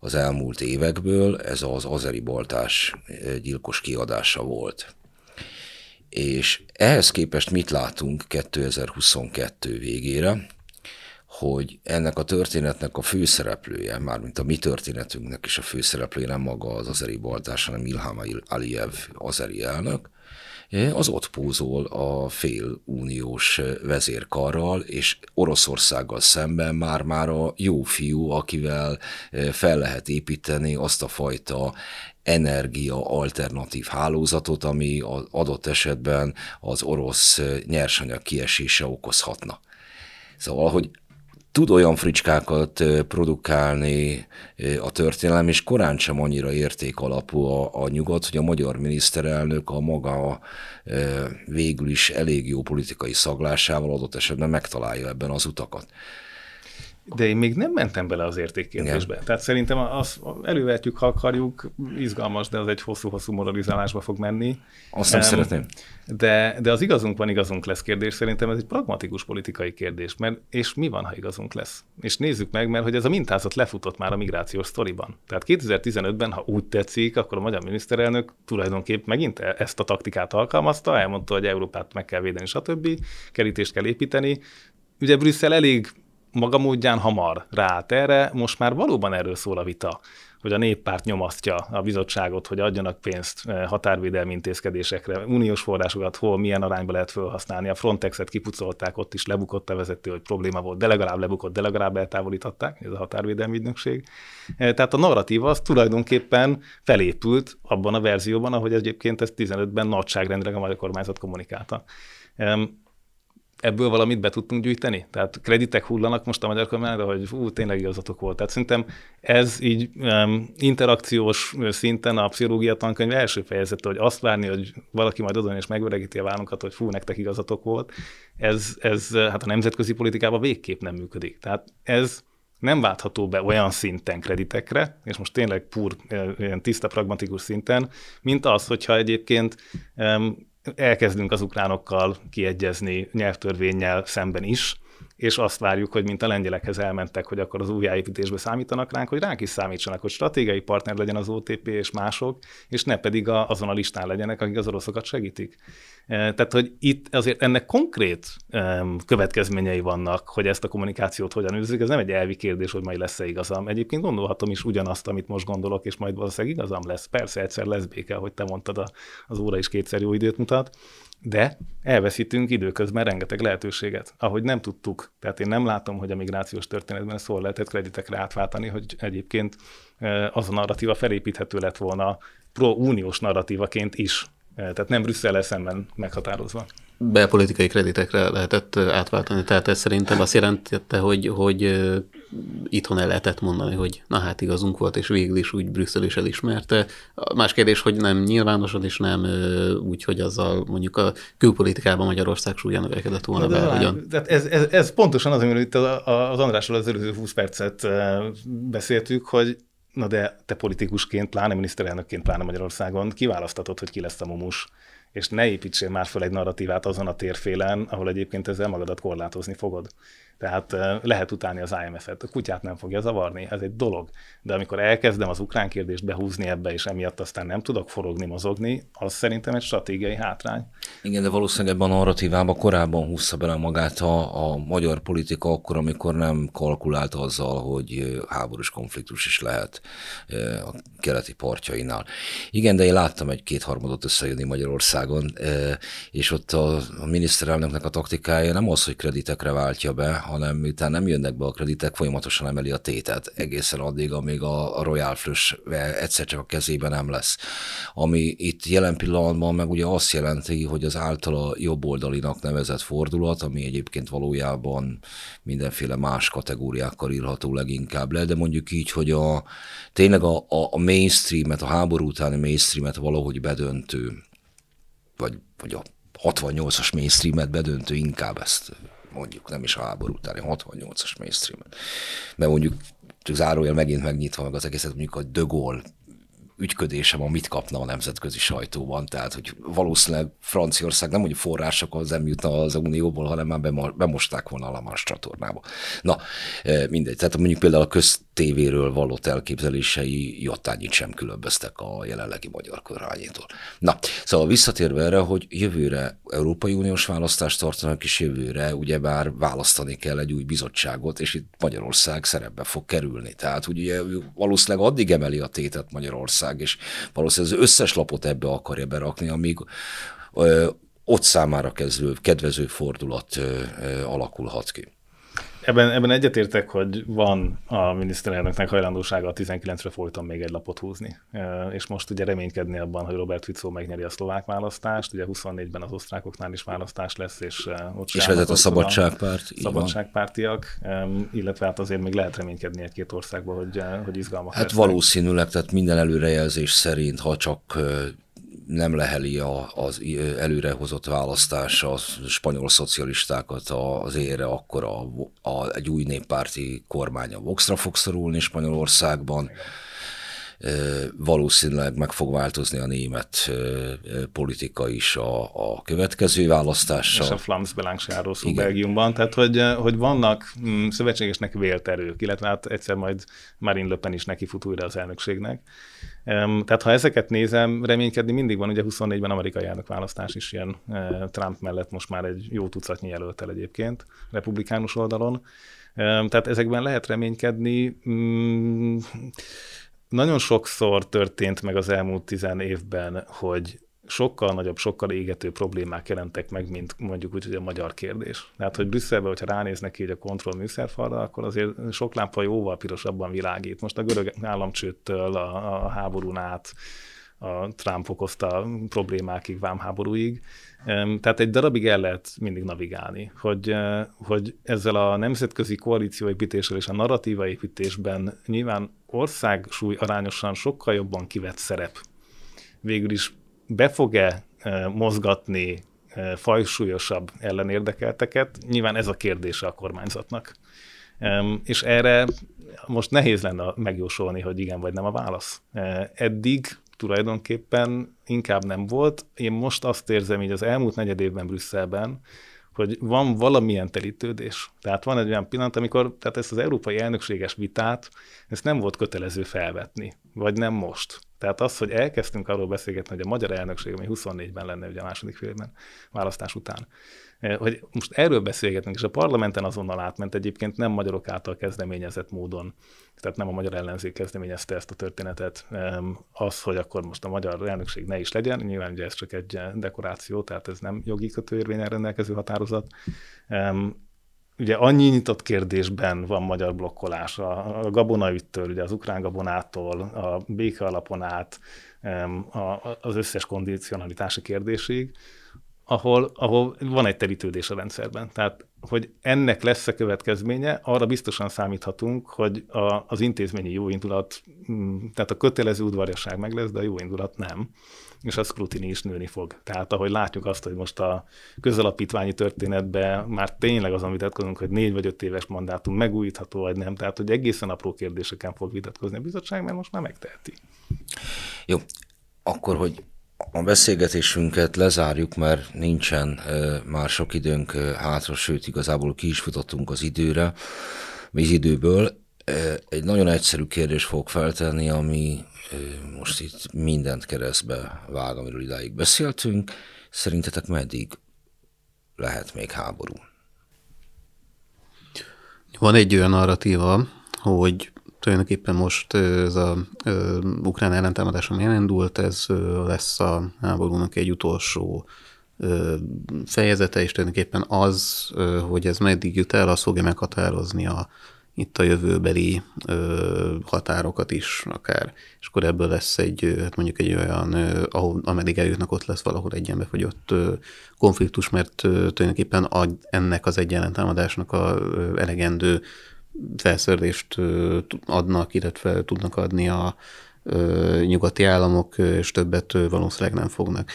az elmúlt évekből ez az azeri boltás eh, gyilkos kiadása volt. És ehhez képest mit látunk 2022 végére, hogy ennek a történetnek a főszereplője, mármint a mi történetünknek is a főszereplője nem maga az azeri boltás, hanem Ilham Aliyev azeri elnök, az ott pózol a fél uniós vezérkarral, és Oroszországgal szemben már-már a jó fiú, akivel fel lehet építeni azt a fajta energia alternatív hálózatot, ami az adott esetben az orosz nyersanyag kiesése okozhatna. Szóval, hogy tud olyan fricskákat produkálni a történelem, és korán sem annyira értékalapú a, a nyugat, hogy a magyar miniszterelnök a maga végül is elég jó politikai szaglásával adott esetben megtalálja ebben az utakat. De én még nem mentem bele az értékkérdésbe. Igen. Tehát szerintem az, elővetjük, ha akarjuk, izgalmas, de az egy hosszú-hosszú moralizálásba fog menni. Azt nem um, szeretném. De, de az igazunk van, igazunk lesz kérdés. Szerintem ez egy pragmatikus politikai kérdés. Mert, és mi van, ha igazunk lesz? És nézzük meg, mert hogy ez a mintázat lefutott már a migrációs sztoriban. Tehát 2015-ben, ha úgy tetszik, akkor a magyar miniszterelnök tulajdonképp megint e- ezt a taktikát alkalmazta, elmondta, hogy Európát meg kell védeni, stb. Kerítést kell építeni. Ugye Brüsszel elég maga módján hamar ráállt erre, most már valóban erről szól a vita, hogy a néppárt nyomasztja a bizottságot, hogy adjanak pénzt eh, határvédelmi intézkedésekre, uniós forrásokat hol, milyen arányba lehet felhasználni. A Frontexet kipucolták, ott is lebukott a vezető, hogy probléma volt, de legalább lebukott, de legalább eltávolították, ez a határvédelmi ügynökség. Eh, tehát a narratíva az tulajdonképpen felépült abban a verzióban, ahogy egyébként ezt 15-ben nagyságrendileg a magyar kormányzat kommunikálta ebből valamit be tudtunk gyűjteni? Tehát kreditek hullanak most a magyar kormányra, hogy hú, tényleg igazatok volt. Tehát szerintem ez így um, interakciós szinten a pszichológia tankönyv első fejezete, hogy azt várni, hogy valaki majd odon és megveregíti a vállunkat, hogy fú, nektek igazatok volt, ez, ez hát a nemzetközi politikában végképp nem működik. Tehát ez nem váltható be olyan szinten kreditekre, és most tényleg pur, ilyen tiszta pragmatikus szinten, mint az, hogyha egyébként um, elkezdünk az ukránokkal kiegyezni nyelvtörvényel szemben is, és azt várjuk, hogy mint a lengyelekhez elmentek, hogy akkor az újjáépítésbe számítanak ránk, hogy ránk is számítsanak, hogy stratégiai partner legyen az OTP és mások, és ne pedig a, azon a listán legyenek, akik az oroszokat segítik. E, tehát, hogy itt azért ennek konkrét következményei vannak, hogy ezt a kommunikációt hogyan űzik. Ez nem egy elvi kérdés, hogy majd lesz-e igazam. Egyébként gondolhatom is ugyanazt, amit most gondolok, és majd valószínűleg igazam lesz. Persze egyszer lesz béke, hogy te mondtad, az óra is kétszer jó időt mutat de elveszítünk időközben rengeteg lehetőséget, ahogy nem tudtuk. Tehát én nem látom, hogy a migrációs történetben szól lehetett kreditekre átváltani, hogy egyébként az a narratíva felépíthető lett volna pro-uniós narratívaként is. Tehát nem Brüsszel szemben meghatározva belpolitikai kreditekre lehetett átváltani, tehát ez szerintem azt jelentette, hogy, hogy itthon el lehetett mondani, hogy na hát igazunk volt, és végül is úgy Brüsszel is elismerte. Más kérdés, hogy nem nyilvánosan, és nem úgy, hogy azzal mondjuk a külpolitikában Magyarország súlya növekedett volna be. Hogyan... Tehát ez, ez, ez, pontosan az, amiről itt az Andrásról az előző 20 percet beszéltük, hogy na de te politikusként, pláne miniszterelnökként, pláne Magyarországon kiválasztatod, hogy ki lesz a mumus és ne építsél már fel egy narratívát azon a térfélen, ahol egyébként ezzel magadat korlátozni fogod. Tehát lehet utálni az IMF-et, a kutyát nem fogja zavarni, ez egy dolog. De amikor elkezdem az ukrán kérdést behúzni ebbe, és emiatt aztán nem tudok forogni, mozogni, az szerintem egy stratégiai hátrány. Igen, de valószínűleg ebben a narratívában korábban húzza bele magát a, a magyar politika akkor, amikor nem kalkulált azzal, hogy háborús konfliktus is lehet a keleti partjainál. Igen, de én láttam egy kétharmadot összejönni Magyarországon, és ott a, a miniszterelnöknek a taktikája nem az, hogy kreditekre váltja be, hanem miután nem jönnek be a kreditek, folyamatosan emeli a tétet egészen addig, amíg a, a Royal Flush egyszer csak a kezében nem lesz. Ami itt jelen pillanatban meg ugye azt jelenti, hogy az általa jobboldalinak nevezett fordulat, ami egyébként valójában mindenféle más kategóriákkal írható leginkább le, de mondjuk így, hogy a, tényleg a, a, a mainstreamet, a háború utáni mainstreamet valahogy bedöntő, vagy, vagy a 68-as mainstreamet bedöntő inkább ezt mondjuk nem is a háború utáni 68-as mainstream Mert mondjuk csak zárójel megint megnyitva meg az egészet, mondjuk a De Gaulle ügyködése mit kapna a nemzetközi sajtóban. Tehát, hogy valószínűleg Franciaország nem, hogy források az nem jutna az Unióból, hanem már bemosták volna a Lamans csatornába. Na, e, mindegy. Tehát mondjuk például a köztévéről való elképzelései jottányit sem különböztek a jelenlegi magyar kormányétól. Na, szóval visszatérve erre, hogy jövőre Európai Uniós választást tartanak, és jövőre ugyebár választani kell egy új bizottságot, és itt Magyarország szerepbe fog kerülni. Tehát ugye valószínűleg addig emeli a tétet Magyarország, és valószínűleg az összes lapot ebbe akarja berakni, amíg ott számára kezdő, kedvező fordulat alakulhat ki. Ebben, ebben egyetértek, hogy van a miniszterelnöknek hajlandósága a 19-re folyton még egy lapot húzni. És most ugye reménykedni abban, hogy Robert Fico megnyeri a szlovák választást, ugye 24-ben az osztrákoknál is választás lesz, és ott És vezet a szabadságpárt. A szabadságpártiak, illetve hát azért még lehet reménykedni egy-két országban, hogy, hogy izgalmak Hát lesznek. valószínűleg, tehát minden előrejelzés szerint, ha csak nem leheli a, az előrehozott választás a spanyol szocialistákat az ére, akkor a, a, egy új néppárti kormány a Voxra fog szorulni Spanyolországban. Valószínűleg meg fog változni a német politika is a, a következő választással. És a Flams Belang se szó Belgiumban, tehát hogy, hogy vannak mm, szövetségesnek vélt erők, illetve hát egyszer majd Marine Le Pen is neki fut újra az elnökségnek. Tehát ha ezeket nézem, reménykedni mindig van, ugye 24-ben amerikai elnökválasztás is ilyen Trump mellett most már egy jó tucatnyi jelöltel egyébként, republikánus oldalon. Tehát ezekben lehet reménykedni. Mm, nagyon sokszor történt meg az elmúlt tizen évben, hogy sokkal nagyobb, sokkal égető problémák jelentek meg, mint mondjuk úgy, hogy a magyar kérdés. Tehát, hogy Brüsszelben, hogyha ránéznek ki a kontroll műszerfalra, akkor azért sok lámpa jóval pirosabban világít. Most a görög államcsőttől a, a háborún át, a Trump okozta problémákig, vámháborúig. Tehát egy darabig el lehet mindig navigálni, hogy, hogy ezzel a nemzetközi koalícióépítéssel és a narratíva építésben nyilván országsúly arányosan sokkal jobban kivett szerep végül is be fog-e mozgatni fajsúlyosabb ellenérdekelteket? Nyilván ez a kérdése a kormányzatnak. És erre most nehéz lenne megjósolni, hogy igen vagy nem a válasz. Eddig tulajdonképpen inkább nem volt. Én most azt érzem így az elmúlt negyed évben Brüsszelben, hogy van valamilyen telítődés. Tehát van egy olyan pillanat, amikor tehát ezt az európai elnökséges vitát, ezt nem volt kötelező felvetni, vagy nem most. Tehát az, hogy elkezdtünk arról beszélgetni, hogy a magyar elnökség, ami 24-ben lenne ugye a második félben választás után, hogy most erről beszélgetünk, és a parlamenten azonnal átment egyébként nem magyarok által kezdeményezett módon, tehát nem a magyar ellenzék kezdeményezte ezt a történetet, az, hogy akkor most a magyar elnökség ne is legyen, nyilván ugye ez csak egy dekoráció, tehát ez nem jogi kötőérvényen rendelkező határozat. Ugye annyi nyitott kérdésben van magyar blokkolás, a gabonaüttől, ugye az ukrán gabonától, a béke alapon át, az összes kondicionalitási kérdésig, ahol, ahol van egy terítődés a rendszerben. Tehát, hogy ennek lesz a következménye, arra biztosan számíthatunk, hogy a, az intézményi jóindulat, mm, tehát a kötelező udvarjasság meg lesz, de a jóindulat nem, és a scrutiny is nőni fog. Tehát, ahogy látjuk azt, hogy most a közalapítványi történetben már tényleg azon vitatkozunk, hogy négy vagy öt éves mandátum megújítható, vagy nem, tehát, hogy egészen apró kérdéseken fog vitatkozni a bizottság, mert most már megteheti. Jó, akkor, hogy a beszélgetésünket lezárjuk, mert nincsen már sok időnk hátra, sőt igazából ki is futottunk az időre, az időből. Egy nagyon egyszerű kérdés fog feltenni, ami most itt mindent keresztbe vág, amiről idáig beszéltünk. Szerintetek meddig lehet még háború? Van egy olyan narratíva, hogy tulajdonképpen most ez a ukrán ellentámadás, ami elindult, ez lesz a háborúnak egy utolsó fejezete, és tulajdonképpen az, hogy ez meddig jut el, az fogja meghatározni a, itt a jövőbeli ö, határokat is akár, és akkor ebből lesz egy, hát mondjuk egy olyan, ö, ahol, ameddig eljutnak, ott lesz valahol egy ilyen befogyott ö, konfliktus, mert ö, tulajdonképpen ennek az egy támadásnak a ö, elegendő felszördést adnak, illetve tudnak adni a nyugati államok, és többet valószínűleg nem fognak.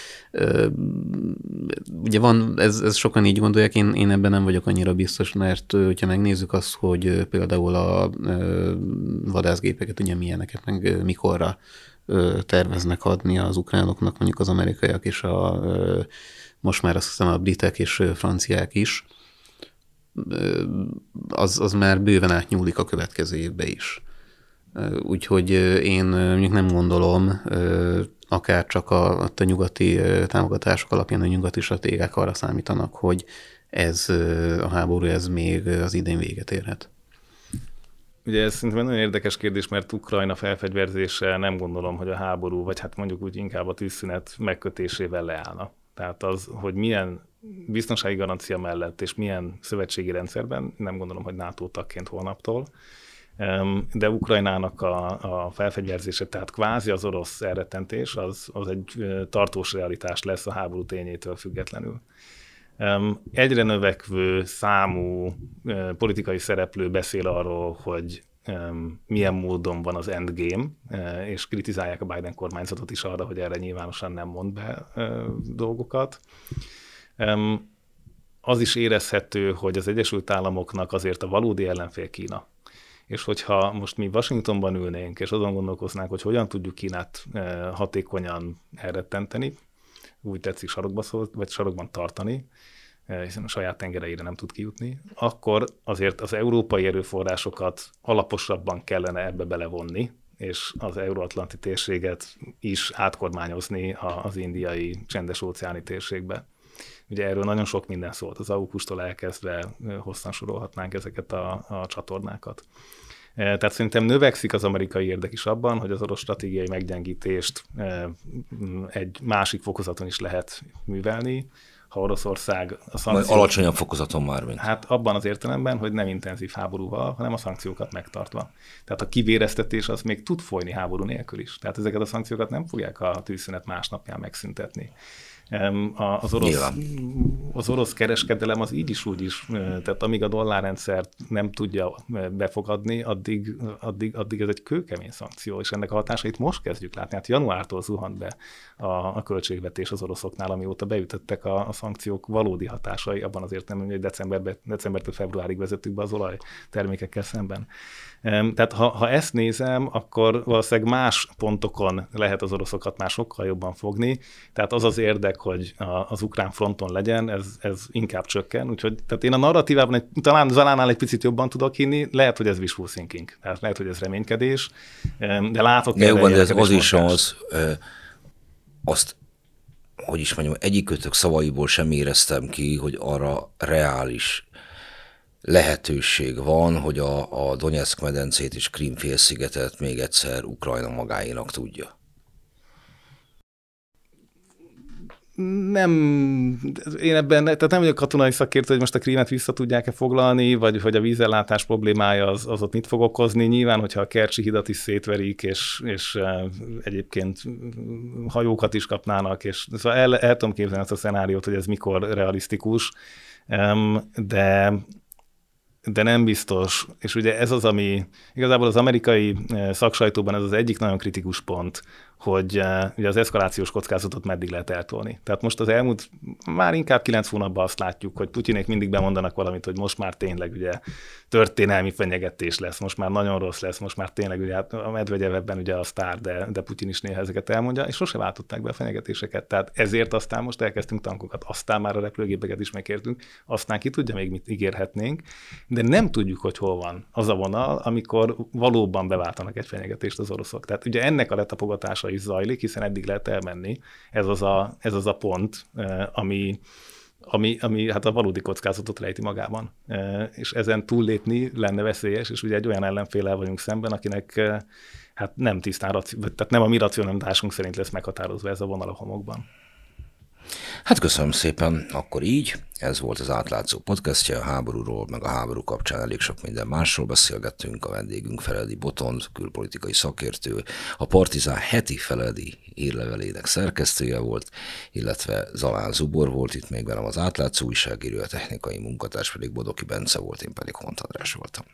Ugye van, ez, ez sokan így gondolják, én, én ebben nem vagyok annyira biztos, mert hogyha megnézzük azt, hogy például a vadászgépeket, ugye milyeneket, meg mikorra terveznek adni az ukránoknak, mondjuk az amerikaiak és a most már azt hiszem a britek és franciák is, az, az már bőven átnyúlik a következő évbe is. Úgyhogy én mondjuk nem gondolom, akár csak a, a nyugati támogatások alapján a nyugati stratégák arra számítanak, hogy ez a háború ez még az idén véget érhet. Ugye ez szerintem nagyon érdekes kérdés, mert Ukrajna felfegyverzése nem gondolom, hogy a háború, vagy hát mondjuk úgy inkább a tűzszünet megkötésével leállna. Tehát az, hogy milyen biztonsági garancia mellett és milyen szövetségi rendszerben, nem gondolom, hogy NATO tagként holnaptól, de Ukrajnának a, a felfegyverzése, tehát kvázi az orosz elrettentés, az, az egy tartós realitás lesz a háború tényétől függetlenül. Egyre növekvő számú politikai szereplő beszél arról, hogy milyen módon van az endgame, és kritizálják a Biden kormányzatot is arra, hogy erre nyilvánosan nem mond be dolgokat. Az is érezhető, hogy az Egyesült Államoknak azért a valódi ellenfél Kína. És hogyha most mi Washingtonban ülnénk, és azon gondolkoznánk, hogy hogyan tudjuk Kínát hatékonyan elrettenteni, úgy tetszik sarokba szólt, vagy sarokban tartani, hiszen a saját tengereire nem tud kijutni, akkor azért az európai erőforrásokat alaposabban kellene ebbe belevonni, és az euróatlanti térséget is átkormányozni az indiai csendes óceáni térségbe. Ugye erről nagyon sok minden szólt, az aukustól elkezdve hosszan sorolhatnánk ezeket a, a csatornákat. Tehát szerintem növekszik az amerikai érdek is abban, hogy az orosz stratégiai meggyengítést egy másik fokozaton is lehet művelni, ha Oroszország a szankciók... alacsonyabb fokozaton már, mint. Hát abban az értelemben, hogy nem intenzív háborúval, hanem a szankciókat megtartva. Tehát a kivéreztetés az még tud folyni háború nélkül is. Tehát ezeket a szankciókat nem fogják a tűzszünet másnapján megszüntetni az orosz, az orosz kereskedelem az így is úgy is, tehát amíg a dollárrendszert nem tudja befogadni, addig, addig, addig ez egy kőkemény szankció, és ennek a hatásait most kezdjük látni. Hát januártól zuhant be a, a költségvetés az oroszoknál, amióta beütöttek a, a szankciók valódi hatásai, abban azért nem, hogy decemberbe, decembertől februárig vezettük be az olajtermékekkel szemben. Tehát ha, ha ezt nézem, akkor valószínűleg más pontokon lehet az oroszokat már sokkal jobban fogni. Tehát az az érdek, hogy az ukrán fronton legyen, ez, ez inkább csökken. Úgyhogy tehát én a narratívában egy, talán Zalánál egy picit jobban tudok hinni, lehet, hogy ez wishful thinking, tehát lehet, hogy ez reménykedés, de látok... De jobban, de ez az is az, azt hogy is mondjam, egyikőtök szavaiból sem éreztem ki, hogy arra reális lehetőség van, hogy a, a Donetsk medencét és Krímfélszigetet még egyszer Ukrajna magáénak tudja? Nem, én ebben, tehát nem vagyok katonai szakértő, hogy most a krímet vissza tudják-e foglalni, vagy hogy a vízellátás problémája az, az ott mit fog okozni. Nyilván, hogyha a Kercsi hidat is szétverik, és, és egyébként hajókat is kapnának, és szóval el, el tudom képzelni azt a szenáriót, hogy ez mikor realisztikus, de de nem biztos. És ugye ez az, ami igazából az amerikai eh, szaksajtóban ez az egyik nagyon kritikus pont, hogy uh, ugye az eszkalációs kockázatot meddig lehet eltolni. Tehát most az elmúlt már inkább kilenc hónapban azt látjuk, hogy Putyinék mindig bemondanak valamit, hogy most már tényleg ugye történelmi fenyegetés lesz, most már nagyon rossz lesz, most már tényleg ugye hát a Medvegyev ebben ugye a sztár, de, de Putyin is néha ezeket elmondja, és sose váltották be a fenyegetéseket. Tehát ezért aztán most elkezdtünk tankokat, aztán már a repülőgépeket is megkértünk, aztán ki tudja még mit ígérhetnénk, de nem tudjuk, hogy hol van az a vonal, amikor valóban beváltanak egy fenyegetést az oroszok. Tehát ugye ennek a letapogatása is zajlik, hiszen eddig lehet elmenni. Ez az a, ez az a pont, eh, ami, ami, ami hát a valódi kockázatot rejti magában. Eh, és ezen túllépni lenne veszélyes, és ugye egy olyan ellenfélel vagyunk szemben, akinek eh, hát nem tisztán, tehát nem a mi racionalitásunk szerint lesz meghatározva ez a vonal a homokban. Hát köszönöm szépen, akkor így. Ez volt az átlátszó podcastja, a háborúról, meg a háború kapcsán elég sok minden másról beszélgettünk. A vendégünk Feledi Botond, külpolitikai szakértő, a Partizán heti Feledi írlevelének szerkesztője volt, illetve Zalán Zubor volt itt még velem az átlátszó újságíró, a technikai munkatárs pedig Bodoki Bence volt, én pedig Hont András voltam.